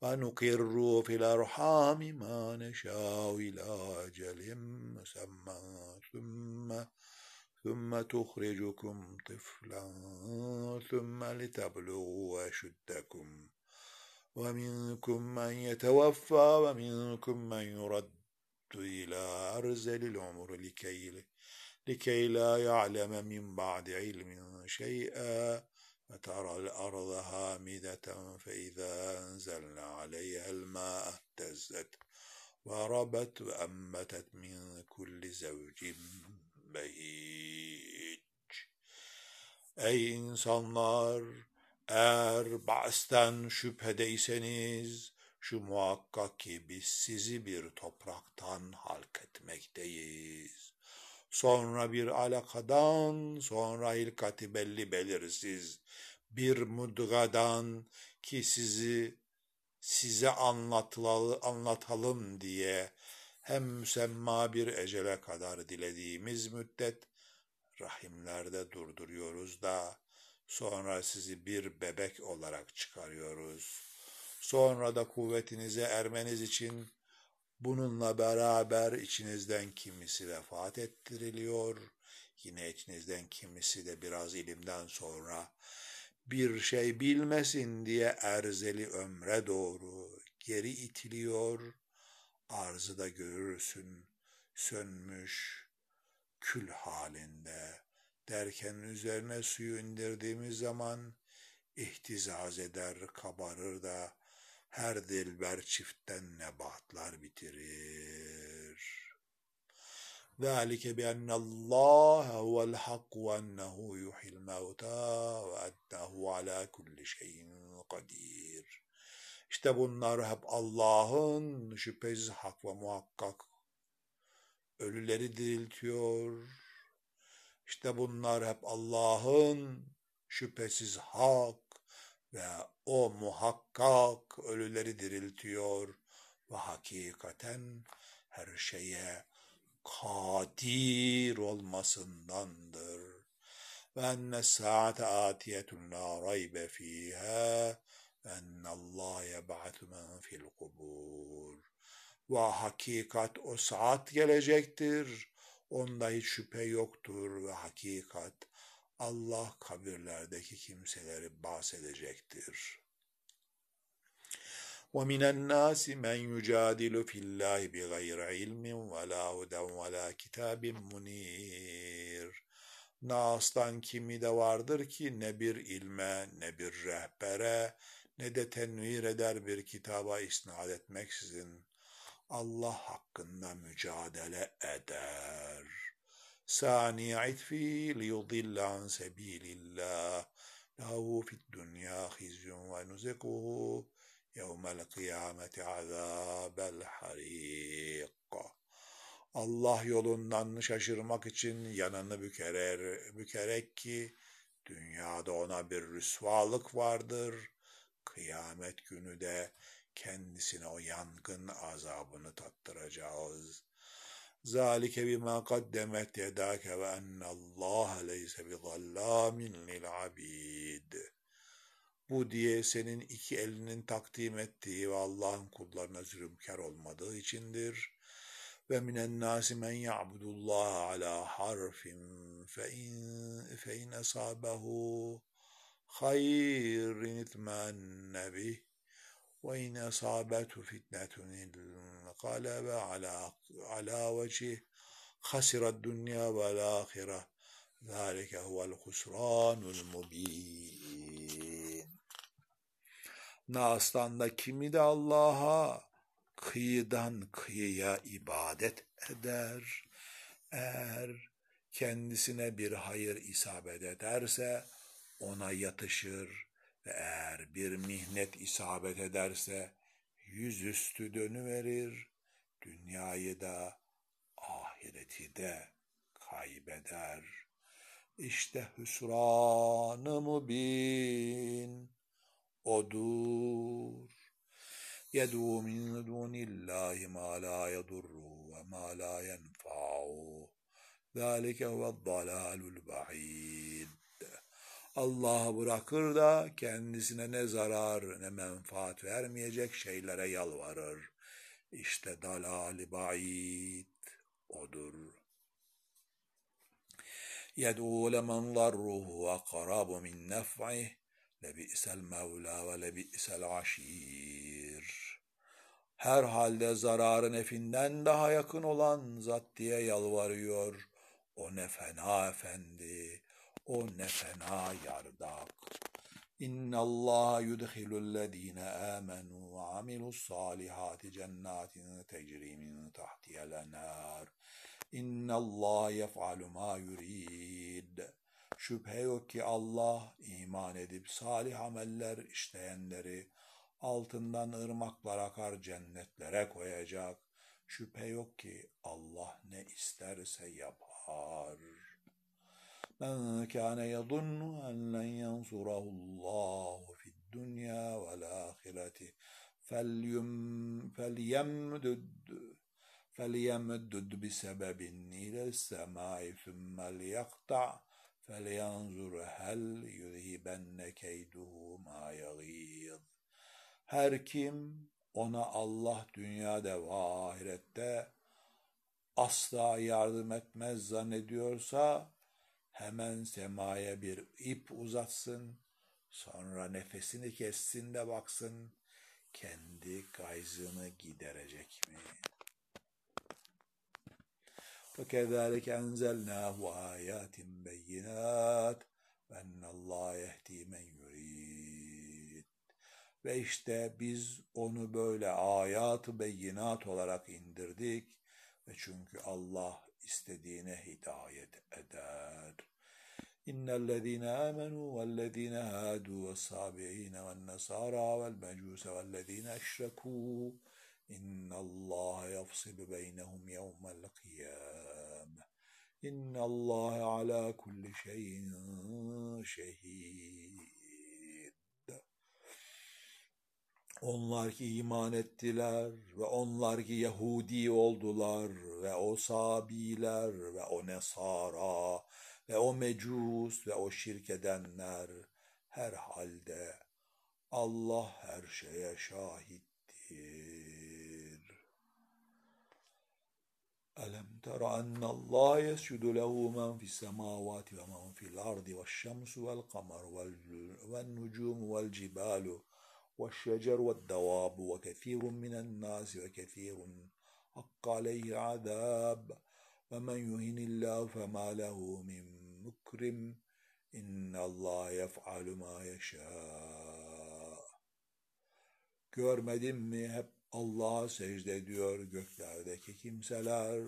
ونقر في الأرحام ما نشاء إلى أجل مسمى. ثم ثم تخرجكم طفلا. ثم لتبلغوا أشدكم. ومنكم من يتوفى ومنكم من يرد إلى أرزل العمر لكي لكي لا يعلم من بعد علم شيئا فترى الأرض هامدة فإذا أنزلنا عليها الماء اهتزت وربت وأنبتت من كل زوج بهيج Ey insanlar! Eğer ba'sten şüphedeyseniz, şu muhakkak ki biz sizi bir topraktan halk etmekteyiz. Sonra bir alakadan, sonra hilkati belli belirsiz, bir mudgadan ki sizi size anlatılalı, anlatalım diye hem müsemma bir ecele kadar dilediğimiz müddet rahimlerde durduruyoruz da sonra sizi bir bebek olarak çıkarıyoruz. Sonra da kuvvetinize ermeniz için bununla beraber içinizden kimisi vefat ettiriliyor. Yine içinizden kimisi de biraz ilimden sonra bir şey bilmesin diye erzeli ömre doğru geri itiliyor. Arzı da görürsün sönmüş kül halinde derken üzerine suyu indirdiğimiz zaman ihtizaz eder, kabarır da her dilber çiftten nebatlar bitirir. ذلك بأن الله هو الحق وأنه يحيي الموتى وأنه على كل شيء قدير. İşte bunlar hep Allah'ın şüphesiz hak ve muhakkak ölüleri diriltiyor. İşte bunlar hep Allah'ın şüphesiz hak ve o muhakkak ölüleri diriltiyor ve hakikaten her şeye kadir olmasındandır. Ve enne saate atiyetun la raybe fiha ve ennallâhe yeb'atu men fil kubur. Ve hakikat o saat gelecektir. Onda hiç şüphe yoktur ve hakikat Allah kabirlerdeki kimseleri bahsedecektir. ومن الناس من يجادل في الله بغير علم ولا هدى ولا كتاب منير Nas'tan kimi de vardır ki ne bir ilme, ne bir rehbere, ne de tenvir eder bir kitaba isnat etmeksizin Allah hakkında mücadele eder. Sani itfi liyudilla an sebilillah lahu fid dünya hizyun ve nuzikuhu yevmel kıyameti azabel harik. Allah yolundan şaşırmak için yanını bükerer, bükerek ki dünyada ona bir rüsvalık vardır. Kıyamet günü de kendisine o yangın azabını tattıracağız. Zalike bima kaddemet yedake ve ennallaha leyse bi zallamin lil abid. Bu diye senin iki elinin takdim ettiği ve Allah'ın kullarına zulümkar olmadığı içindir. Ve minen nasi men ya'budullaha ala harfin fe in, fe in esabehu hayrin itmenne bih وإن أصابته فتنة انقلب على على وجهه خسر الدنيا والآخرة ذلك هو الخسران المبين Nas'tan kimi de Allah'a kıyıdan kıyıya ibadet eder. Eğer kendisine bir hayır isabet ederse ona yatışır ve eğer bir mihnet isabet ederse yüzüstü dönüverir, dünyayı da ahireti de kaybeder. İşte hüsranı mubin odur. يَدُوا مِنْ دُونِ اللّٰهِ مَا لَا يَضُرُّ وَمَا لَا يَنْفَعُ ذَٰلِكَ هُوَ الضَّلَالُ الْبَعِيدُ Allah'a bırakır da kendisine ne zarar ne menfaat vermeyecek şeylere yalvarır. İşte dalal-i ba'id odur. Yed'u lemen darruhu ve karabu min nef'ih lebi'sel mevla ve lebi'sel aşir. Her halde zararın efinden daha yakın olan zat diye yalvarıyor. O ne fena efendi.'' O ne fena yardak. İnna Allah yudkhilul amenu ve amilus salihati cennatin tecri min tahtiyel enhar. İnna Allah yef'alu ma yurid. Şüphe yok ki Allah iman edip salih ameller işleyenleri altından ırmaklar akar cennetlere koyacak. Şüphe yok ki Allah ne isterse yapar. Men kâne yadunnu en len yansurahullahu fid dünya vel ahireti felyemdud فليمدد بسبب إلى السماء ثم ليقطع فلينظر هل يذهبن كيده ما يغيظ her kim ona Allah dünyada ve ahirette asla yardım etmez zannediyorsa hemen semaya bir ip uzatsın, sonra nefesini kessin de baksın kendi gayzını giderecek mi? وكذلك أنزلناه آيات بينات وأن الله يهدي من ve işte biz onu böyle ayat-ı beyinat olarak indirdik ve çünkü Allah istediğine hidayet eder. İnnellezîne âmenû vellezîne hâdû vessâbi'îne vennasârâ velmecûse vellezîne eşrekû innallâhe yafsilu beynehum yevmel kıyâme. İnnallâhe alâ kulli şeyin şehîd. Onlar ki iman ettiler ve onlar ki Yahudi oldular ve o Sabiler ve o Nesara ve o Mecus ve o şirk edenler her halde Allah her şeye şahittir. Elem tera ennallâh yescudu lehu men fis semâvâti ve men fil ardi ve şemsu vel kamer vel nucumu vel cibalu والشجر والدواب وكثير من الناس وكثير حق عليه عذاب ومن يهن الله فما له من مكرم إن الله يفعل ما يشاء Görmedin mi hep Allah'a secde ediyor göklerdeki kimseler,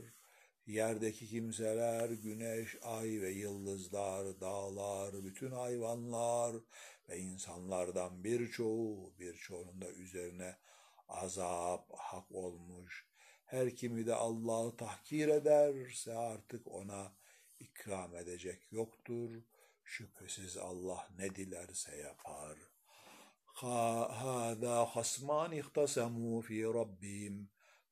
yerdeki kimseler, güneş, ay ve yıldızlar, dağlar, bütün hayvanlar ve insanlardan birçoğu, birçoğunun da üzerine azap hak olmuş. Her kimi de Allah'ı tahkir ederse artık ona ikram edecek yoktur. Şüphesiz Allah ne dilerse yapar. هذا خصمان اختصموا في ربهم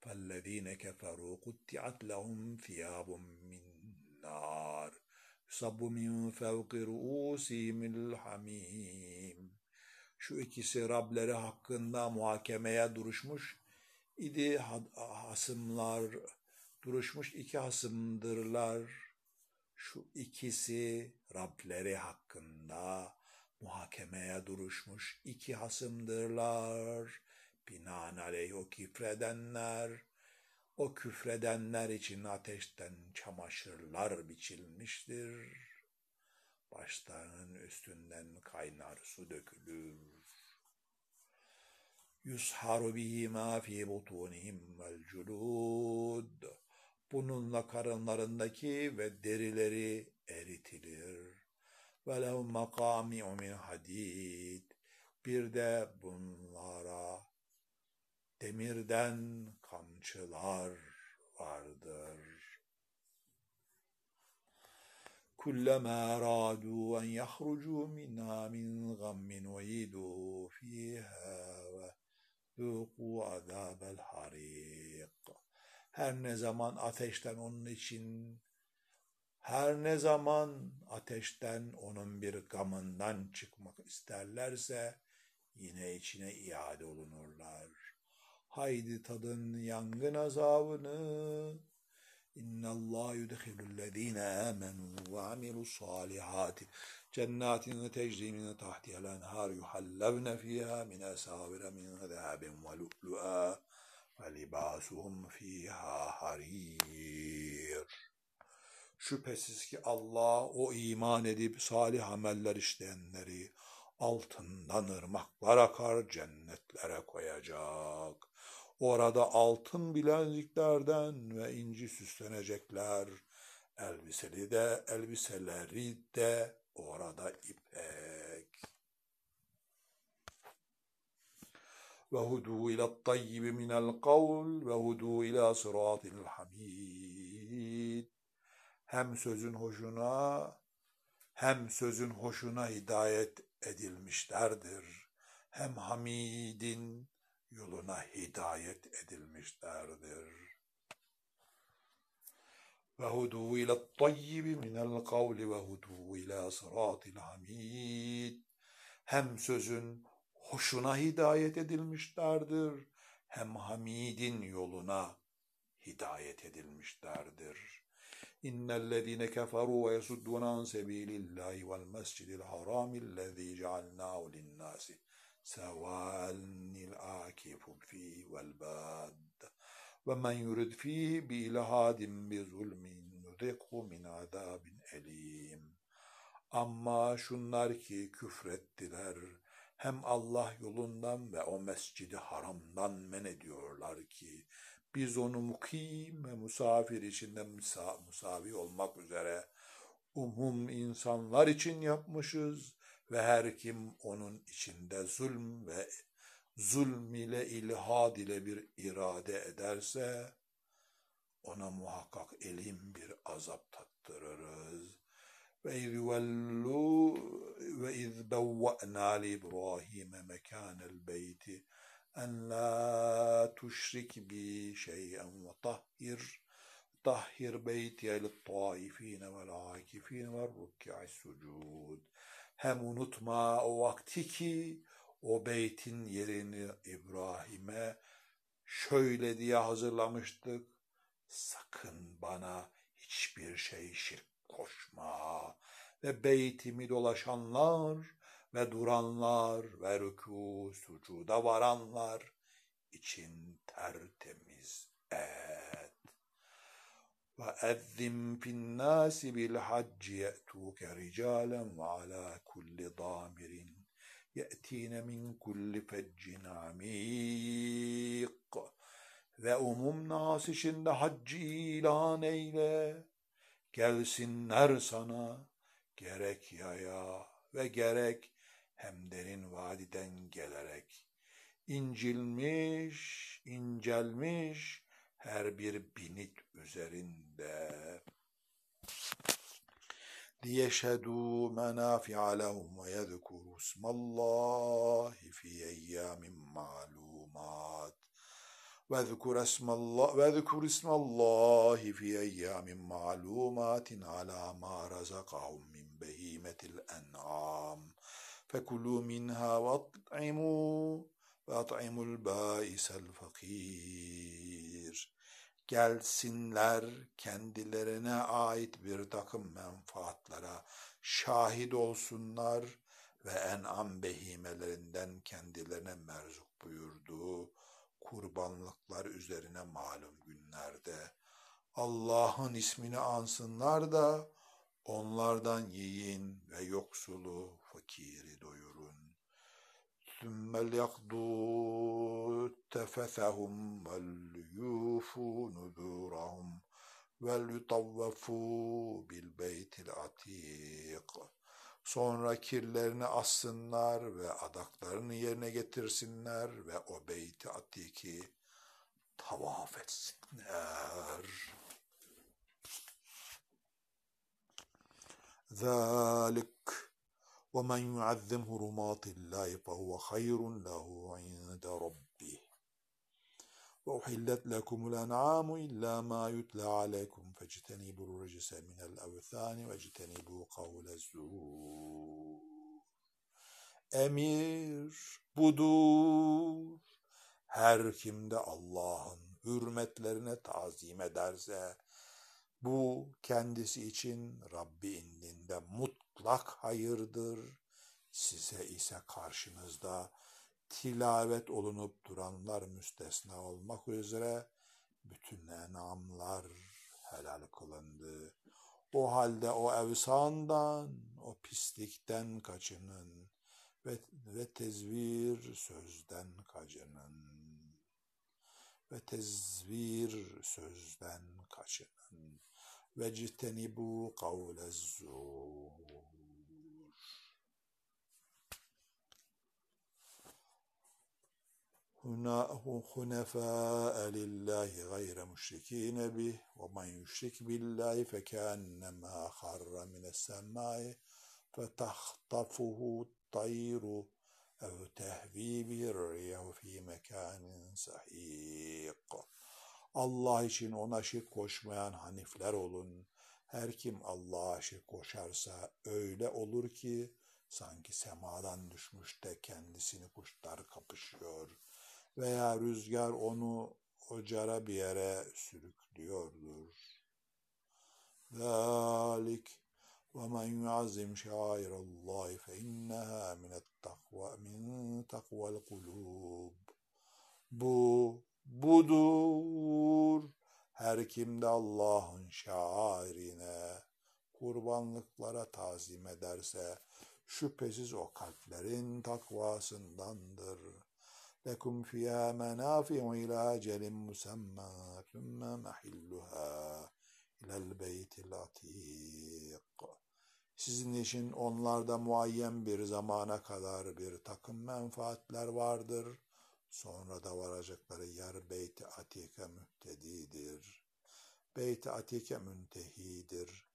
فالذين كفروا قطعت لهم ثياب من نار Sabbu min fevki ru'usimil hamim. Şu ikisi Rableri hakkında muhakemeye duruşmuş idi hasımlar, duruşmuş iki hasımdırlar. Şu ikisi Rableri hakkında muhakemeye duruşmuş iki hasımdırlar. Binaenaleyh o kifredenler, o küfredenler için ateşten çamaşırlar biçilmiştir. Başlarının üstünden kaynar su dökülür. Yusharu bihi ma fi butunihim vel culud. Bununla karınlarındaki ve derileri eritilir. Ve lehum makami'u min hadid. Bir de bunlara demirden kamçılar vardır. Kullama radu en yahrucu minha min gammin ve yidu fiha ve zuku azabel harik. Her ne zaman ateşten onun için Her ne zaman ateşten onun bir gamından çıkmak isterlerse yine içine iade olunurlar. Haydi tadın yangın azabını. İnna Allah yudkhilü'llezine amenu ve amilu salihati cennetin tecri min tahtiha'l enhar yuhallevne fiha min asavira min zahabin ve lu'lu'a ve libasuhum fiha harir. Şüphesiz ki Allah o iman edip salih ameller işleyenleri altından ırmaklar akar cennetlere koyacak. Orada altın bileziklerden ve inci süslenecekler. Elbiseli de, elbiseleri de orada ipek. Ve hudu ila tayyibi minel kavl ve hudu ila sıratil hamid. Hem sözün hoşuna hem sözün hoşuna hidayet edilmişlerdir. Hem Hamid'in yoluna hidayet edilmişlerdir. Ve hudu ile tayyibi minel kavli ve hudu ile sıratil hamid. Hem sözün hoşuna hidayet edilmişlerdir, hem Hamid'in yoluna hidayet edilmişlerdir. İnnellezîne keferû ve yesuddûne an sebîlillâhi vel mescidil harâmillezî cealnâhu linnâsi sevâlnil bâd. Ve men yurid fîhi bi ilhâdin bi zulmin nudikhu min azâbin elîm. Ama şunlar ki küfrettiler, hem Allah yolundan ve o mescidi haramdan men ediyorlar ki, biz onu mukim ve musafir içinde musa musavi olmak üzere umum insanlar için yapmışız ve her kim onun içinde zulm ve zulm ile ilhad ile bir irade ederse ona muhakkak elim bir azap tattırırız. Ve izvellu ve iz bevve'na li İbrahim mekanel beyti en la tuşrik bi şey'en ve tahhir tahhir beyti lit taifine vel akifine ve rükka'i sucud. Hem unutma o vakti ki o beytin yerini İbrahim'e şöyle diye hazırlamıştık. Sakın bana hiçbir şey şirk koşma ve beytimi dolaşanlar ve duranlar ve rükû sucuda varanlar için tertemiz et. Finnâsi bil hacci ye'tûke ricalen ve alâ kulli dâmirin ye'tîne min kulli feccin amîk. Ve umum nas içinde haccı ilan eyle. Gelsinler sana gerek yaya ve gerek hem derin vadiden gelerek. incilmiş, incelmiş her bir binit üzerinde. ليشهدوا منافع لهم ويذكروا اسم الله في أيام معلومات. واذكر اسم الله واذكر اسم الله في أيام معلومات على ما رزقهم من بهيمة الأنعام. فكلوا منها وأطعموا وأطعموا البائس الفقير. Gelsinler kendilerine ait bir takım menfaatlara. Şahit olsunlar ve en'am behimelerinden kendilerine merzuk buyurduğu kurbanlıklar üzerine malum günlerde. Allah'ın ismini ansınlar da onlardan yiyin ve yoksulu, fakiri doyurun. ثُمَّ لْيَقْضُوا تَفَثَهُمْ وَلْيُوفُوا نُذُورَهُمْ وَلْيُطَوَّفُوا بِالْبَيْتِ الْعَتِيقِ Sonra kirlerini assınlar ve adaklarını yerine getirsinler ve o beyti atiki tavaf etsinler. ذَٰلِكَ ومن يعظم حرمات الله فهو خير له عند ربه وأحلت لكم الأنعام إلا ما يتلى عليكم فاجتنبوا الرجس من الأوثان واجتنبوا قول الزور Emir budur. Her kimde Allah'ın hürmetlerine tazim ederse, bu kendisi için Rabbi indinde mutlak hayırdır. Size ise karşınızda tilavet olunup duranlar müstesna olmak üzere bütün enamlar helal kılındı. O halde o evsandan, o pislikten kaçının ve, ve tezvir sözden kaçının ve tezvir sözden kaçının ve citenibu kavle zur حنفاء لله غير مشركين به ومن يشرك بالله فكأنما خر من السماء فتخطفه الطير أو تهوي به الريح في mekan sahik. Allah için ona şirk koşmayan hanifler olun. Her kim Allah'a şirk koşarsa öyle olur ki sanki semadan düşmüş de kendisini kuşlar kapışıyor veya rüzgar onu ocara bir yere sürüklüyordur. Zalik ve men yuazzim şairallahi fe inneha minet takva min takvel kulub. Bu budur. Her kimde Allah'ın şairine kurbanlıklara tazim ederse şüphesiz o kalplerin takvasındandır.'' لكم فيها منافع إلى أجل مسمى ثم محلها إلى البيت العتيق Sizin için onlarda muayyen bir zamana kadar bir takım menfaatler vardır. Sonra da varacakları yer Beyt-i Atike mühtedidir. Beyt-i Atike müntehidir.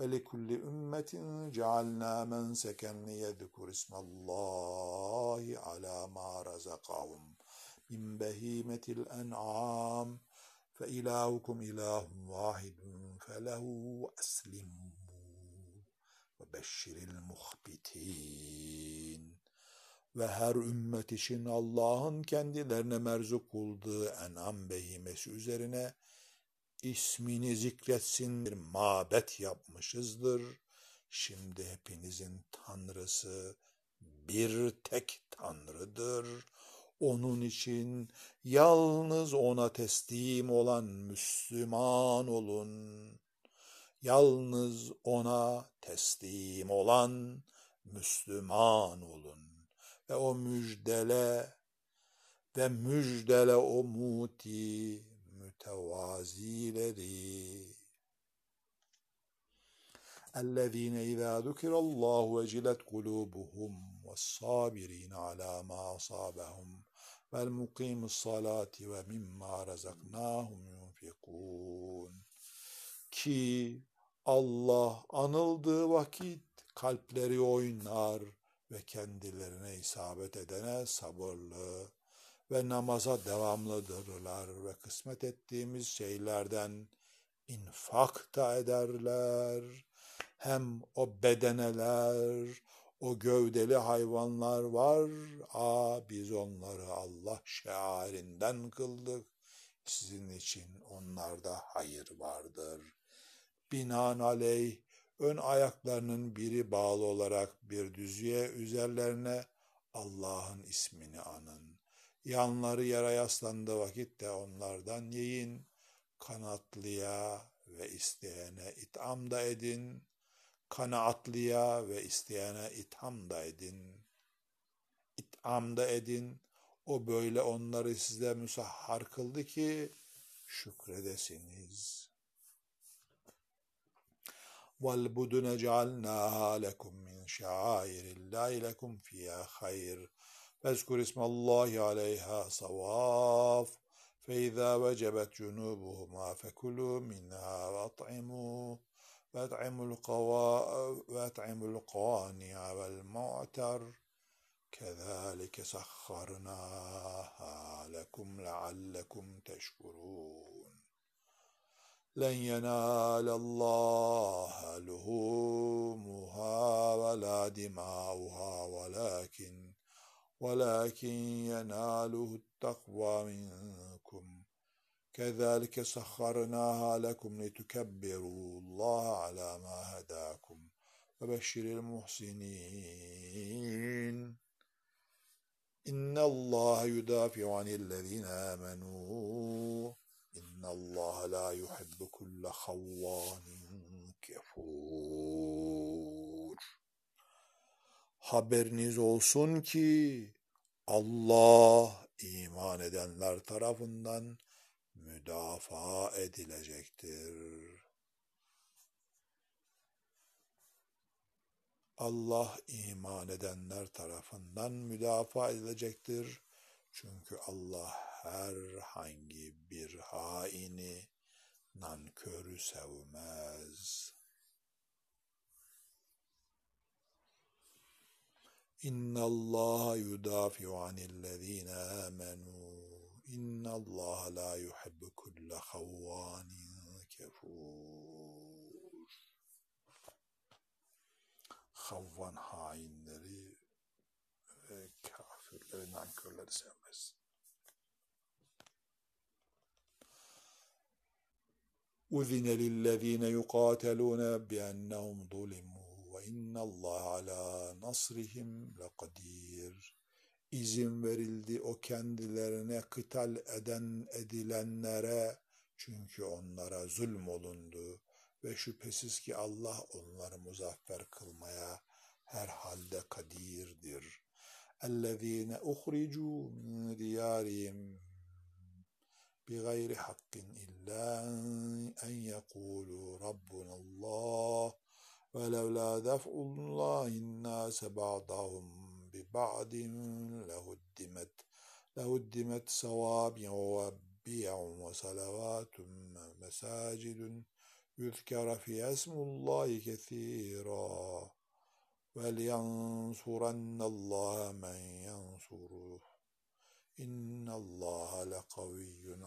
ve likulli ümmetin cealna menseken liyezzkur ismallahi ala ma razakahum min behimetil en'am fe ilahukum ilahun vahidun felehu eslimu ve beşşiril muhbitin ve her ümmet için Allah'ın kendilerine merzuk kıldığı en'am behimesi üzerine ismini zikretsin mabet yapmışızdır. Şimdi hepinizin tanrısı bir tek tanrıdır. Onun için yalnız ona teslim olan Müslüman olun. Yalnız ona teslim olan Müslüman olun. Ve o müjdele ve müjdele o muti mütevazileri. الذين إذا ذكر الله وجلت قلوبهم والصابرين على ما أصابهم والمقيم الصلاة ومما رزقناهم ينفقون Ki Allah anıldığı vakit kalpleri oynar ve kendilerine isabet edene sabırlı ve namaza devamlıdırlar ve kısmet ettiğimiz şeylerden infak da ederler. Hem o bedeneler, o gövdeli hayvanlar var. Aa biz onları Allah şearinden kıldık. Sizin için onlarda hayır vardır. Binaenaleyh ön ayaklarının biri bağlı olarak bir düzüye üzerlerine Allah'ın ismini anın. Yanları yere yaslandığı vakitte onlardan yiyin. Kanatlıya ve isteyene itham da edin. Kanaatlıya ve isteyene itham da edin. İtham da edin. O böyle onları size müsahhar kıldı ki şükredesiniz. وَالْبُدُنَ جَعَلْنَاهَا لَكُمْ مِنْ شَعَائِرِ اللّٰهِ لَكُمْ فِيهَا خَيْرٌ فاذكر اسم الله عليها صواف فإذا وجبت جنوبهما فكلوا منها وأطعموا وأطعموا القوا وأطعموا القوانع والمعتر. كذلك سخرناها لكم لعلكم تشكرون. لن ينال الله لهومها ولا دماؤها ولكن ولكن يناله التقوى منكم. كذلك سخرناها لكم لتكبروا الله على ما هداكم وبشر المحسنين. إن الله يدافع عن الذين آمنوا. إن الله لا يحب كل خوان kefur. Haberiniz olsun ki Allah iman edenler tarafından müdafaa edilecektir. Allah iman edenler tarafından müdafaa edilecektir. Çünkü Allah herhangi bir haini, nankörü sevmez. إن الله يدافع عن الذين آمنوا. إن الله لا يحب كل خوان كفور. خوان Havvan آه، كافر. ve kafirleri نعم، كل sevmez. أذن للذين يقاتلون بأنهم ظلموا. وإن الله على نصرهم لقدير izin verildi o kendilerine kıtal eden edilenlere çünkü onlara zulm olundu ve şüphesiz ki Allah onları muzaffer kılmaya herhalde kadirdir. اَلَّذ۪ينَ اُخْرِجُوا مِنْ دِيَارِهِمْ بغير حق إلا أن يقولوا ربنا الله ولولا دفع الله الناس بعضهم ببعض لهدمت لهدمت صوابع وبيع وصلوات مساجد يذكر في اسم الله كثيرا ولينصرن الله من ينصره. İnna Allah la kaviyyun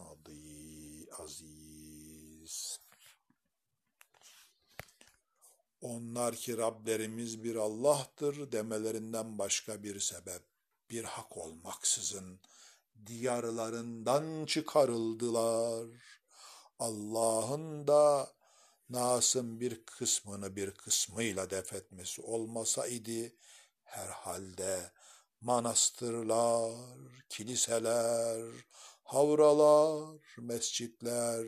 Onlar ki Rablerimiz bir Allah'tır demelerinden başka bir sebep, bir hak olmaksızın diyarlarından çıkarıldılar. Allah'ın da Nas'ın bir kısmını bir kısmıyla defetmesi olmasaydı herhalde manastırlar, kiliseler, havralar, mescitler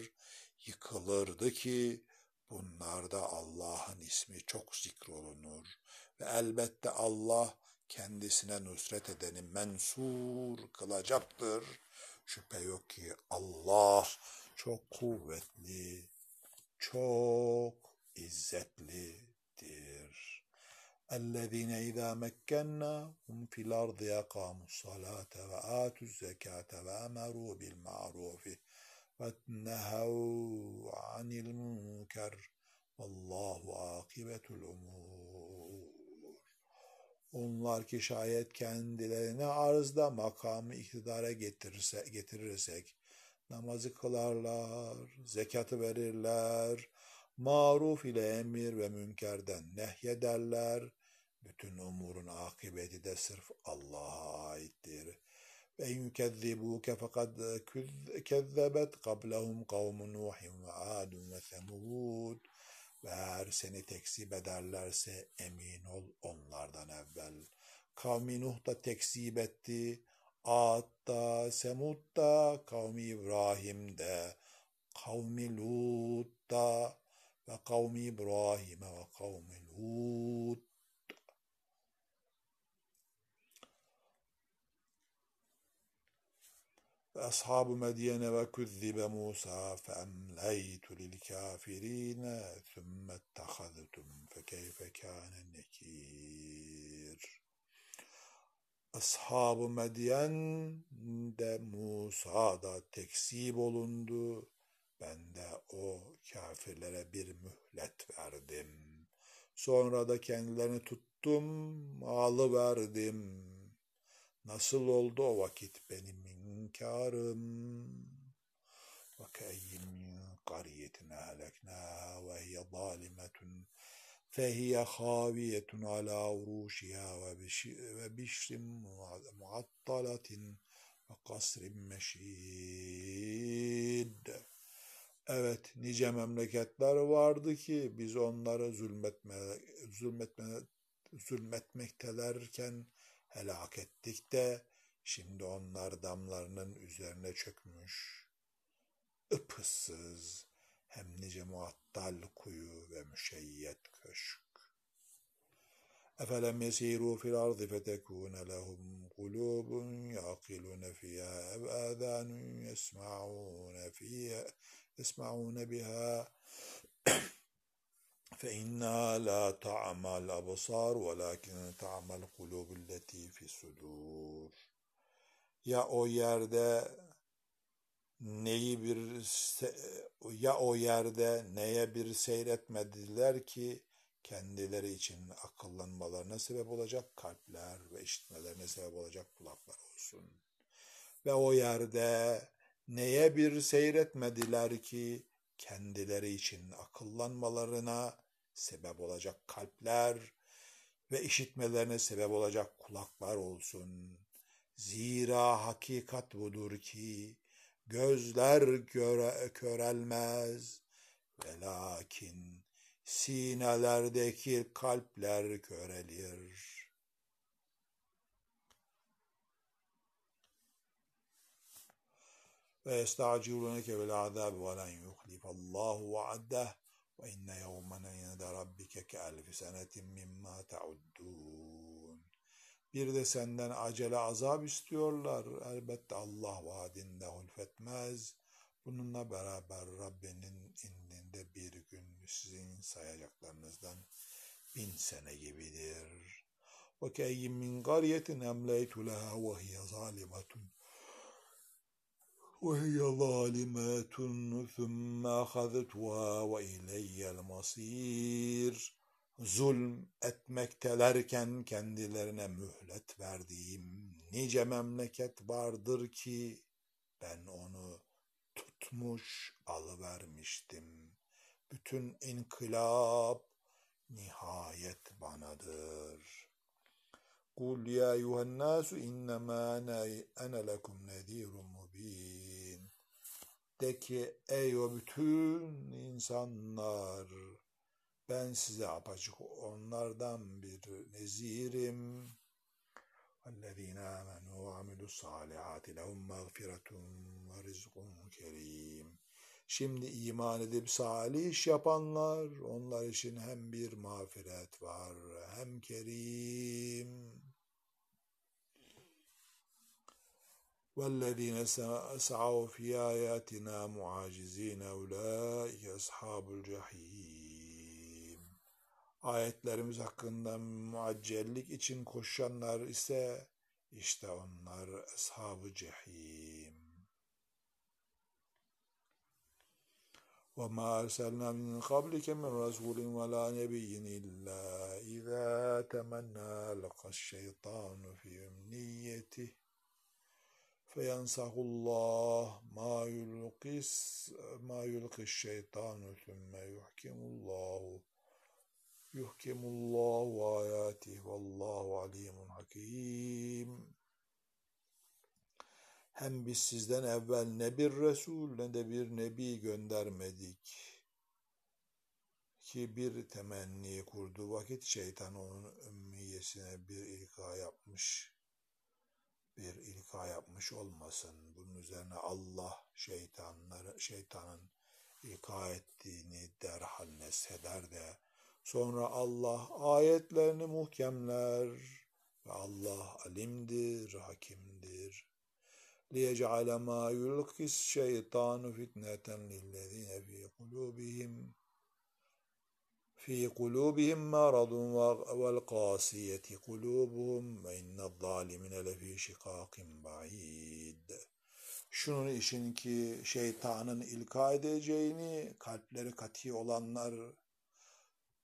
yıkılırdı ki bunlarda Allah'ın ismi çok zikrolunur ve elbette Allah kendisine nusret edeni mensur kılacaktır. Şüphe yok ki Allah çok kuvvetli, çok izzetlidir. الذين إذا مكناهم في الأرض أقاموا الصلاة وآتوا الزكاة وأمروا بالمعروف ونهوا عن المنكر والله عاقبة الأمور Onlar ki şayet kendilerine arzda makamı iktidara getirirse, getirirsek, namazı kılarlar, zekatı verirler, maruf ile emir ve münkerden nehyederler. Bütün umurun akıbeti de sırf Allah'a aittir. Fekad kezzebet kablehum kavmu Nuhin ve Adun ve Semud. Ve eğer seni tekzip ederlerse emin ol onlardan evvel. Kavmi Nuh da tekzip etti. Ad da, Semud da, kavmi İbrahim de, kavmi Lut da, ve kavmi İbrahim ve kavmi Lut. Ve ashabu Medyene ve küzzibe Musa fe emleytu lil kafirine thumma ettehaztum fe keyfe kâne nekir. Ashab-ı Medyen de Musa da tekzip olundu. Ben de o kafirlere bir mühlet verdim. Sonra da kendilerini tuttum, malı verdim. Nasıl oldu o vakit benim inkarım? Ve keyyin min kariyetin ehleknâ ve hiye zâlimetun فهي خاوية على عروشها وبشر معطلة وقصر meşid. Evet, nice memleketler vardı ki biz onları zulmetme, zulmetme, zulmetmektelerken helak ettik de şimdi onlar damlarının üzerine çökmüş. Ipıssız, hem nice muattal kuyu ve müşeyyet köşk. أفلم يسيروا في الأرض فتكون لهم قلوب يعقلون فيها أو آذان يسمعون فيها يسمعون بها فإنها لا تعمى الأبصار ولكن تعمى القلوب التي في الصدور Ya o yerde neyi bir ya o yerde neye bir seyretmediler ki kendileri için akıllanmalarına sebep olacak kalpler ve işitmelerine sebep olacak kulaklar olsun. Ve o yerde neye bir seyretmediler ki kendileri için akıllanmalarına sebep olacak kalpler ve işitmelerine sebep olacak kulaklar olsun. Zira hakikat budur ki gözler göre, körelmez ve lakin sinelerdeki kalpler körelir. Ve estaciluneke vel azabi ve len yuhlifallahu va'deh ve inne yevmen inde rabbike ke elfi senetin mimma ta'uddun. Bir de senden acele azap istiyorlar. Elbette Allah vaadinde hulfetmez. Bununla beraber Rabbinin indinde bir gün sizin sayacaklarınızdan bin sene gibidir. وَكَيِّمْ مِنْ قَرْيَةٍ أَمْلَيْتُ لَهَا وَهِيَ ظَالِمَةٌ وهي ظالمات ثم أخذتها وإلي المصير zulm etmektelerken kendilerine mühlet verdiğim nice memleket vardır ki ben onu tutmuş alıvermiştim. Bütün inkılap nihayet banadır. Kul ya eyyühennâsü innemâ ene lekum nezîrun mubîn. De ki ey o bütün insanlar ben size apaçık onlardan bir nezirim. وَالَّذ۪ينَ آمَنُوا وَعَمِلُوا الصَّالِحَاتِ لَهُمْ مَغْفِرَةٌ وَرِزْقٌ كَرِيمٌ Şimdi iman edip salih iş yapanlar, onlar için hem bir mağfiret var, hem kerim. وَالَّذ۪ينَ سَعَوْا فِي آيَاتِنَا مُعَاجِز۪ينَ اُولَٰئِكَ أَصْحَابُ الْجَح۪يمِ Ayetlerimiz hakkında muaccellik için koşanlar ise işte onlar ashab-ı cehim. وما أرسلنا من قبلك من رسول ولا نبي إلا إذا تمنى لقى الشيطان في أمنيته feyensahullah ma yulqis ma yulqis şeytanu sümme yuhkimullahu yuhkimullahu ayatih vallahu alimun hakim hem biz sizden evvel ne bir Resul ne de bir Nebi göndermedik ki bir temenni kurdu vakit şeytan onun ümmiyesine bir ilka yapmış.'' Bir ilka yapmış olmasın. Bunun üzerine Allah şeytanları, şeytanın ilka ettiğini derhal nesheder de sonra Allah ayetlerini muhkemler ve Allah alimdir, hakimdir. ليجعل ما يلقي الشيطان فتنة للذين في قلوبهم في قلوبهم مرض والقاسية قلوبهم وإن الظالمين لفي شقاق بعيد Şunun için ki şeytanın ilka edeceğini kalpleri kati olanlar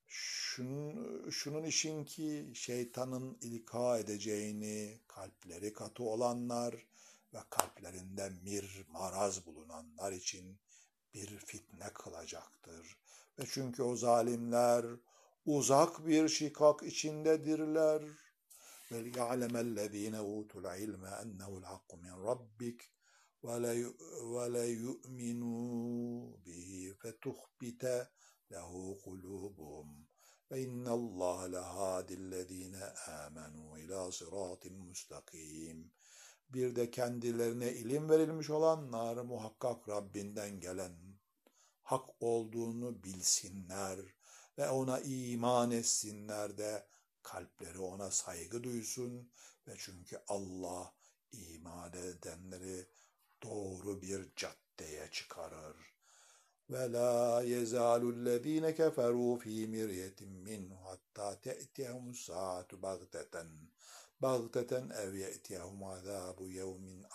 Şunun, şunun işin ki şeytanın ilka edeceğini kalpleri katı olanlar ve kalplerinde mir maraz bulunanlar için bir fitne kılacaktır. Çünkü o zalimler uzak bir şikak içindedirler. Vel ya'lemellezine utul ilme ennehu'l hakku min rabbik ve le yu'minu bihi fetuhbite lehu kulubuhum ve innallaha lehadillezine amenu ila sıratin mustakim. Bir de kendilerine ilim verilmiş olanlar muhakkak Rabbinden gelen hak olduğunu bilsinler ve ona iman etsinler de kalpleri ona saygı duysun ve çünkü Allah iman edenleri doğru bir caddeye çıkarır. Ve la yezalü'llezine keferu fi miryetin minhu hatta te'tiyehumus saatu bagteten bagteten ev ye'tiyehum azabu yevmin.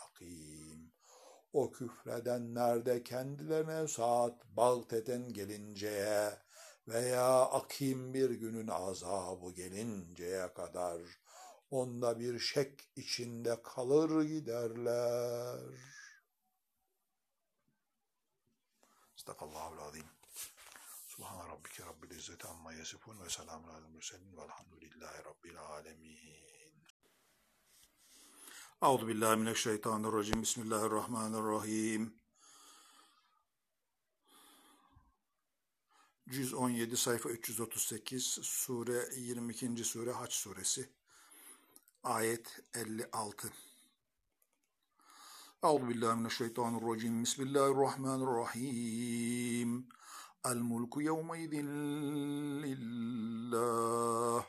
O küfredenler de kendilerine saat bagteten gelinceye veya akim bir günün azabı gelinceye kadar onda bir şek içinde kalır giderler. Sadakallahul azim. Subhan rabbike rabbil izzeti amma yasifun ve selamun alel murselin velhamdülillahi rabbil alemin. Euzu billahi mineşşeytanirracim. Bismillahirrahmanirrahim. 117 sayfa 338 sure 22. sure Haç suresi ayet 56 Euzu billahi mineşşeytanirracim Bismillahirrahmanirrahim El mulku yevme izin lillah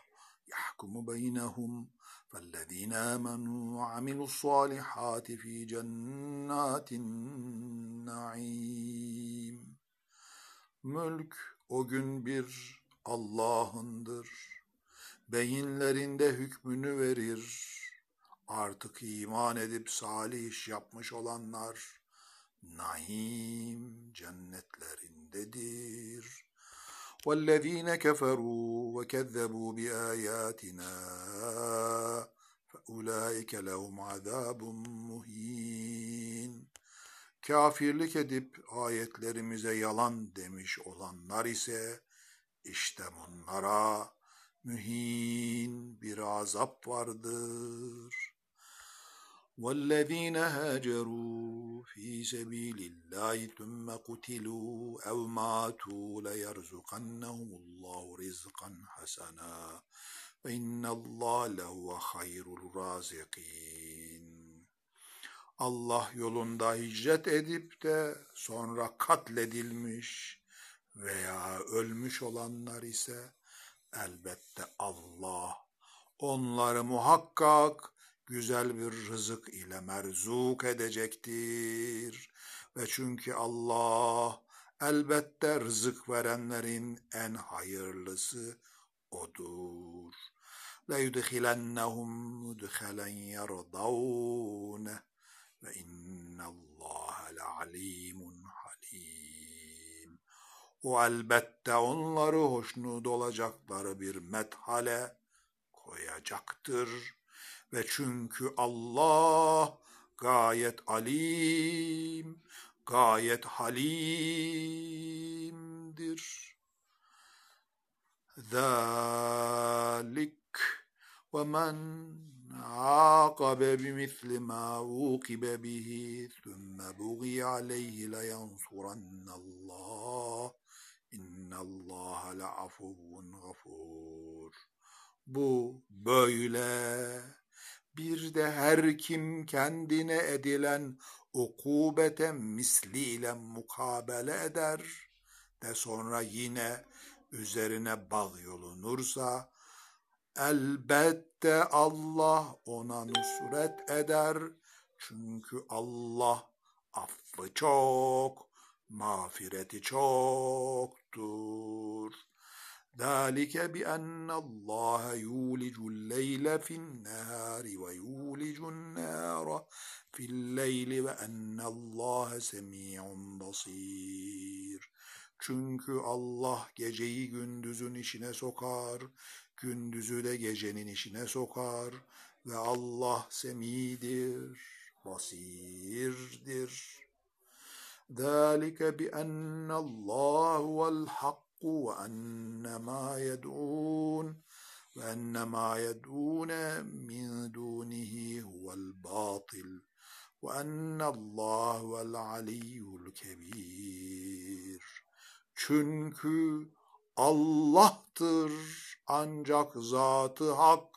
yahkumu beynehum فالذين آمنوا وعملوا الصالحات في جنات النعيم Mülk o gün bir Allah'ındır. Beyinlerinde hükmünü verir. Artık iman edip salih iş yapmış olanlar naim cennetlerindedir. وَالَّذ۪ينَ كَفَرُوا وَكَذَّبُوا بِآيَاتِنَا فَاُولَٰئِكَ لَهُمْ عَذَابٌ مُه۪ينٌ Kafirlik edip ayetlerimize yalan demiş olanlar ise işte bunlara mühin bir azap vardır. وَالَّذ۪ينَ هَاجَرُوا ف۪ي سَب۪يلِ اللّٰهِ ثُمَّ قُتِلُوا اَوْ مَاتُوا لَيَرْزُقَنَّهُمُ اللّٰهُ رِزْقًا حَسَنًا وَاِنَّ اللّٰهَ لَهُوَ خَيْرُ الرَّازِقِينَ Allah yolunda hicret edip de sonra katledilmiş veya ölmüş olanlar ise elbette Allah onları muhakkak güzel bir rızık ile merzuk edecektir. Ve çünkü Allah elbette rızık verenlerin en hayırlısı odur. لَيُدْخِلَنَّهُمْ مُدْخَلًا يَرْضَوْنَهُ ve innallâhe le'alîmun halim. O elbette onları hoşnut olacakları bir methale koyacaktır. Ve çünkü Allah gayet alim, gayet halimdir. Zalik ve men عاقب بمثل ما عوقب به ثم بغي عليه لينصرن الله إن الله لعفو غفور Bu böyle. bir de her kim kendine edilen ukubete misliyle mukabele eder de sonra yine üzerine bağyolunursa Elbette Allah ona nusret eder. Çünkü Allah affı çok, mağfireti çoktur. ذلك بأن الله يولج الليل في النهار ويولج النهار في الليل وأن الله سميع بصير Çünkü Allah geceyi gündüzün işine sokar, gündüzü de gecenin işine sokar ve Allah semidir, basirdir. ذلك بأن الله هو الحق وأن ما يدعون وأن ما يدعون من دونه هو الباطل وأن الله هو العلي الكبير Çünkü Allah'tır ancak zatı hak.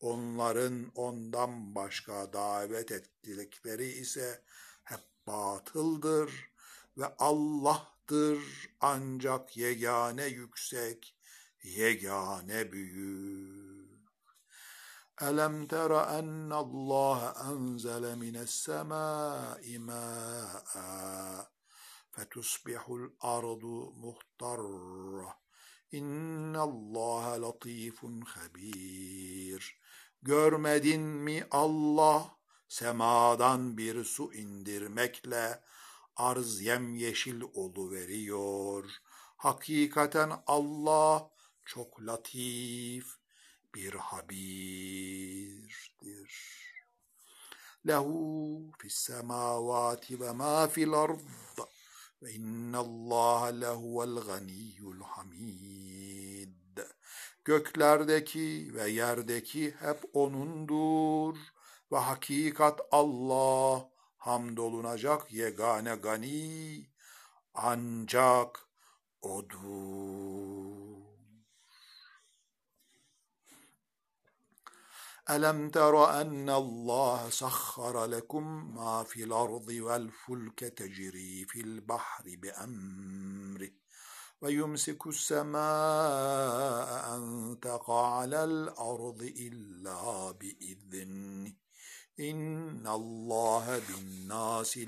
Onların ondan başka davet ettikleri ise hep batıldır ve Allah'tır ancak yegane yüksek, yegane büyük. ألم تر أن الله أنزل من السماء ماء فتصبح الأرض مخضرة إن الله لطيف خبير Görmedin mi Allah semadan bir su indirmekle arz yemyeşil veriyor. Hakikaten Allah çok latif bir habirdir. Lehu fis semavati ve ma fil ard ve innallâhe lehuvel ganiyyul hamid. Göklerdeki ve yerdeki hep O'nundur ve hakikat Allah hamdolunacak yegane gani ancak O'dur. ألم تر أن الله سخر لكم ما في الأرض والفلك تجري في البحر بأمره ويمسك السماء أن تقع على الأرض إلا بإذنه İnna Allah bin nasi.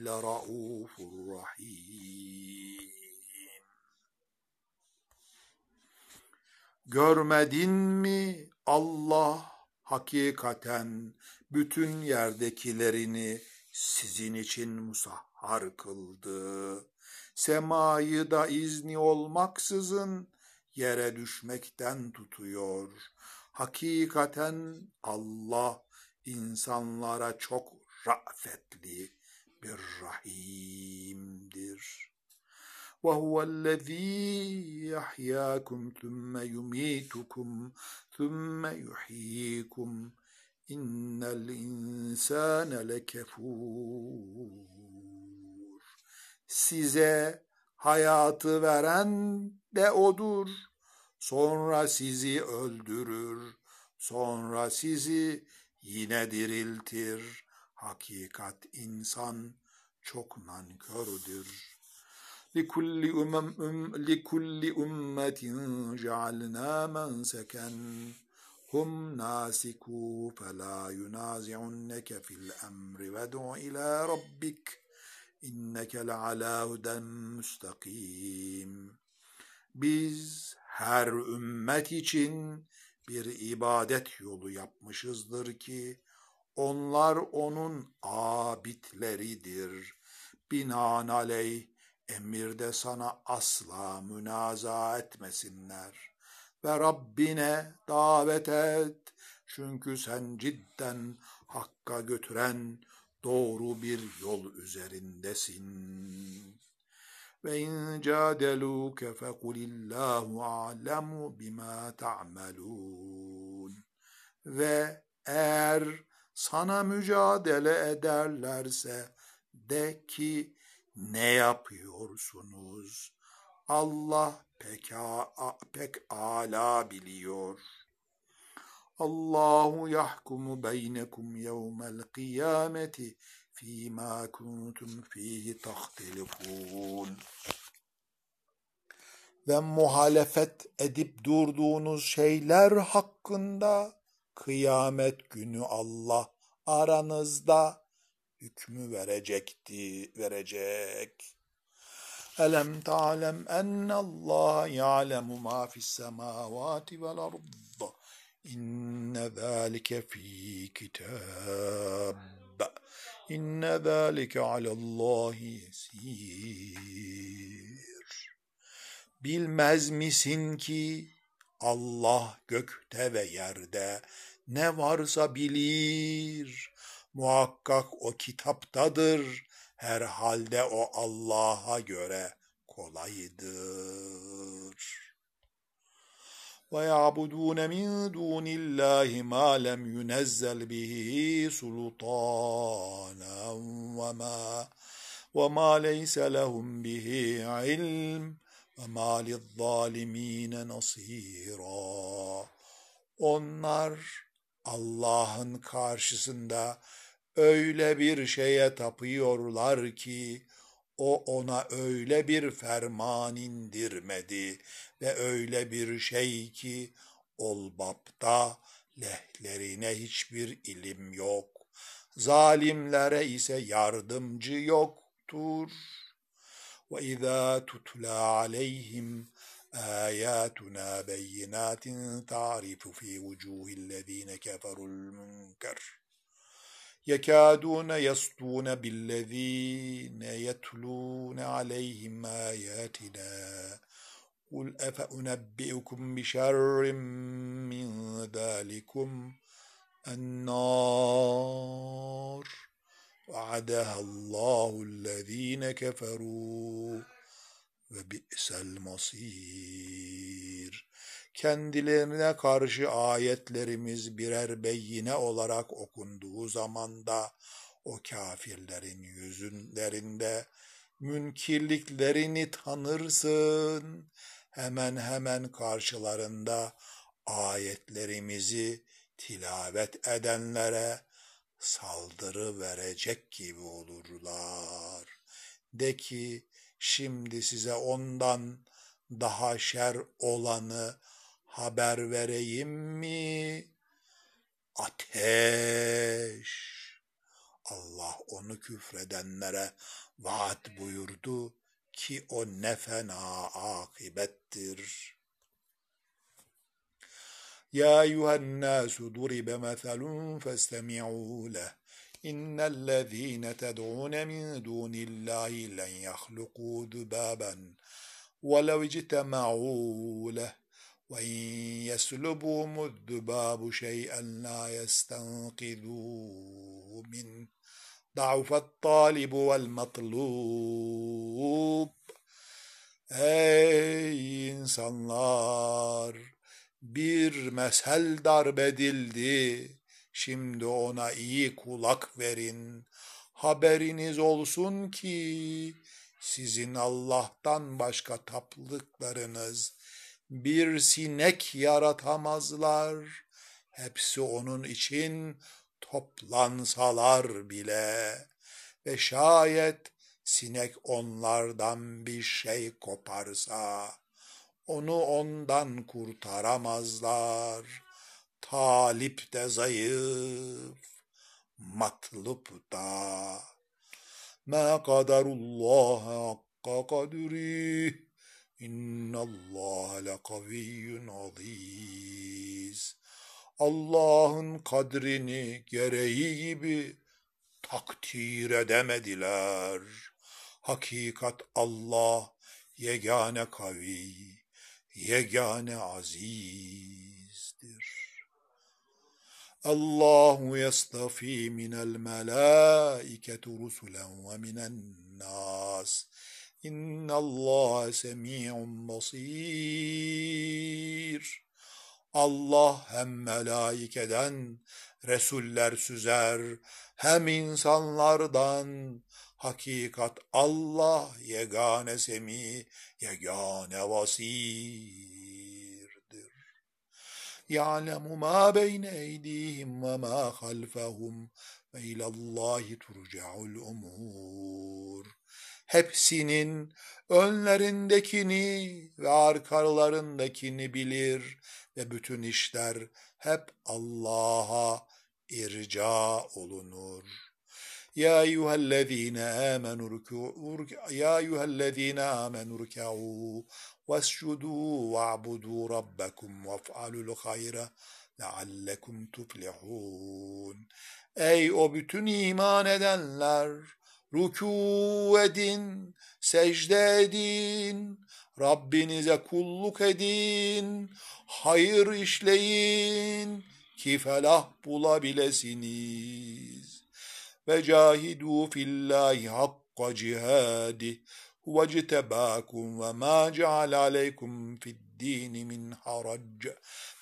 Görmedin mi Allah hakikaten bütün yerdekilerini sizin için musahhar kıldı. Semayı da izni olmaksızın yere düşmekten tutuyor. Hakikaten Allah insanlara çok rafetli bir rahimdir. وهو الذي يحياكم ثم يميتكم ثم يحييكم إن الإنسان لكفور Size hayatı veren de odur. Sonra sizi öldürür. Sonra sizi yine diriltir. Hakikat insan çok nankördür. لكل أمم أم لكل أمة جعلنا منسكا هم ناسكوا فلا ينازعنك في الأمر وادع إلى ربك إنك لعلى هدى müstakim. Biz her ümmet için bir ibadet yolu yapmışızdır ki onlar onun abidleridir. Binaenaleyh emirde sana asla münaza etmesinler ve Rabbine davet et çünkü sen cidden hakka götüren doğru bir yol üzerindesin. Ve in cadeluke fekulillahu a'lemu bima ta'melun. Ve eğer sana mücadele ederlerse de ki ne yapıyorsunuz? Allah pek, pek ala biliyor. Allahu yahkumu beynekum yevmel kıyameti fîmâ kuntum fîhi tahtelifûn. Ve muhalefet edip durduğunuz şeyler hakkında kıyamet günü Allah aranızda hükmü verecekti, verecek. Elem ta'lem Allah ya'lemu ma fis semavati vel ard. İnne zâlike fî kitâb. İnne zâlike alallahi yesîr. Bilmez misin ki Allah gökte ve yerde ne varsa bilir. Muhakkak o kitaptadır. Herhalde o Allah'a göre kolaydır. ويعبدون من دون الله ما لم ينزل به سلطانا وما وما ليس لهم به علم وما للظالمين نصيرا Onlar Allah'ın karşısında öyle bir şeye tapıyorlar ki o ona öyle bir ferman indirmedi ve öyle bir şey ki olbapta lehlerine hiçbir ilim yok. Zalimlere ise yardımcı yoktur. وَإِذَا تُتْلَى عَلَيْهِمْ آياتنا بينات تعرف في وجوه الذين كفروا المنكر يكادون يسطون بالذين يتلون عليهم آياتنا. قل أفأنبئكم بشر من ذلكم؟ النار. وعدها الله الذين كفروا. bi'sel masir. Kendilerine karşı ayetlerimiz birer beyine olarak okunduğu zamanda o kafirlerin yüzünlerinde münkirliklerini tanırsın hemen hemen karşılarında ayetlerimizi tilavet edenlere saldırı verecek gibi olurlar. De ki şimdi size ondan daha şer olanı haber vereyim mi? Ateş. Allah onu küfredenlere vaat buyurdu ki o ne fena akibettir. يا أيها الناس ضرب مثل فاستمعوا له إن الذين تدعون من دون الله لن يخلقوا ذبابا ولو اجتمعوا له وإن يسلبهم الذباب شيئا لا يستنقذوه منه ضعف الطالب والmatlub. Ey insanlar! Bir mesel darbedildi. Şimdi ona iyi kulak verin. Haberiniz olsun ki sizin Allah'tan başka taplıklarınız bir sinek yaratamazlar. Hepsi onun için toplansalar bile ve şayet sinek onlardan bir şey koparsa onu ondan kurtaramazlar. Talip de zayıf, matlup da. Ma kadarullah hakka kadri. İnnallâhe lekaviyyun aziz. Allah'ın kadrini gereği gibi takdir edemediler. Hakikat Allah yegane kavi, yegane azizdir. Allahu yastafi minel melâiketu rusulen ve minen nas. İnnallâhe semî'un basîr. Allah hem melaikeden Resuller süzer, hem insanlardan hakikat Allah yegane semi, yegane vasirdir. Ya'lemu ma beyne eydihim ve ma halfahum ve ilallahi turca'ul umur. Hepsinin önlerindekini ve arkalarındakini bilir ve bütün işler hep Allah'a irca olunur. Ya eyyühellezine amenu rükû Ya eyyühellezine amenu rükû vescudû ve'budû rabbekum vef'alul hayra leallekum tuflihun. Ey o bütün iman edenler! Rükû edin, secde edin, Rabbinize kulluk edin, hayır işleyin ki felah bulabilirsiniz. Ve cahidu fillahi hakka cihadi huve citebakum ve ma ceal aleykum fid dini min harac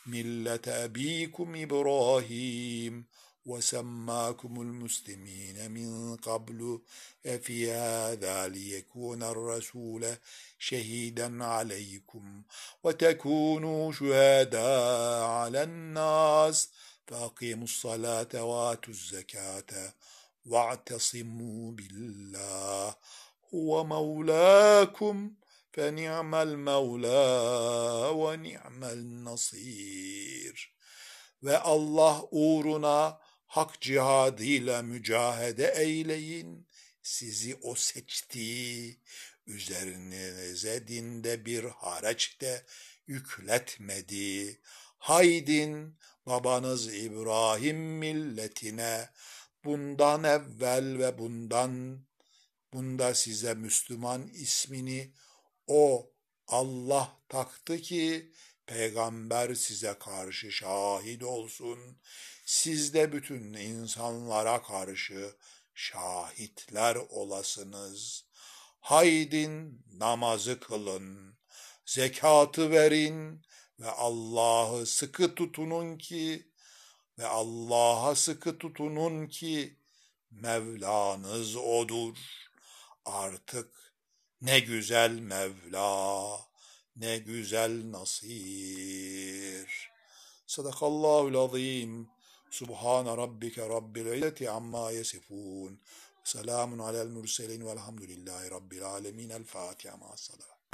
millete ebikum İbrahim وسماكم المسلمين من قبل أفي هذا ليكون الرسول شهيدا عليكم وتكونوا شهداء على الناس. فأقيموا الصلاة وآتوا الزكاة واعتصموا بالله هو مولاكم فنعم المولى ونعم النصير. ve Allah uğruna hak cihadıyla mücahede eyleyin. Sizi o seçtiği, üzerinize dinde bir haraç de yükletmedi. Haydin babanız İbrahim milletine bundan evvel ve bundan bunda size Müslüman ismini o Allah taktı ki peygamber size karşı şahit olsun. Siz de bütün insanlara karşı şahitler olasınız. Haydin namazı kılın, zekatı verin ve Allah'ı sıkı tutunun ki ve Allah'a sıkı tutunun ki Mevlanız odur. Artık ne güzel Mevla ne güzel nasir. Sadakallahul azim. Subhane rabbike rabbil izzeti amma yasifun. Selamun alel murselin velhamdülillahi rabbil alemin. El Fatiha ma salat.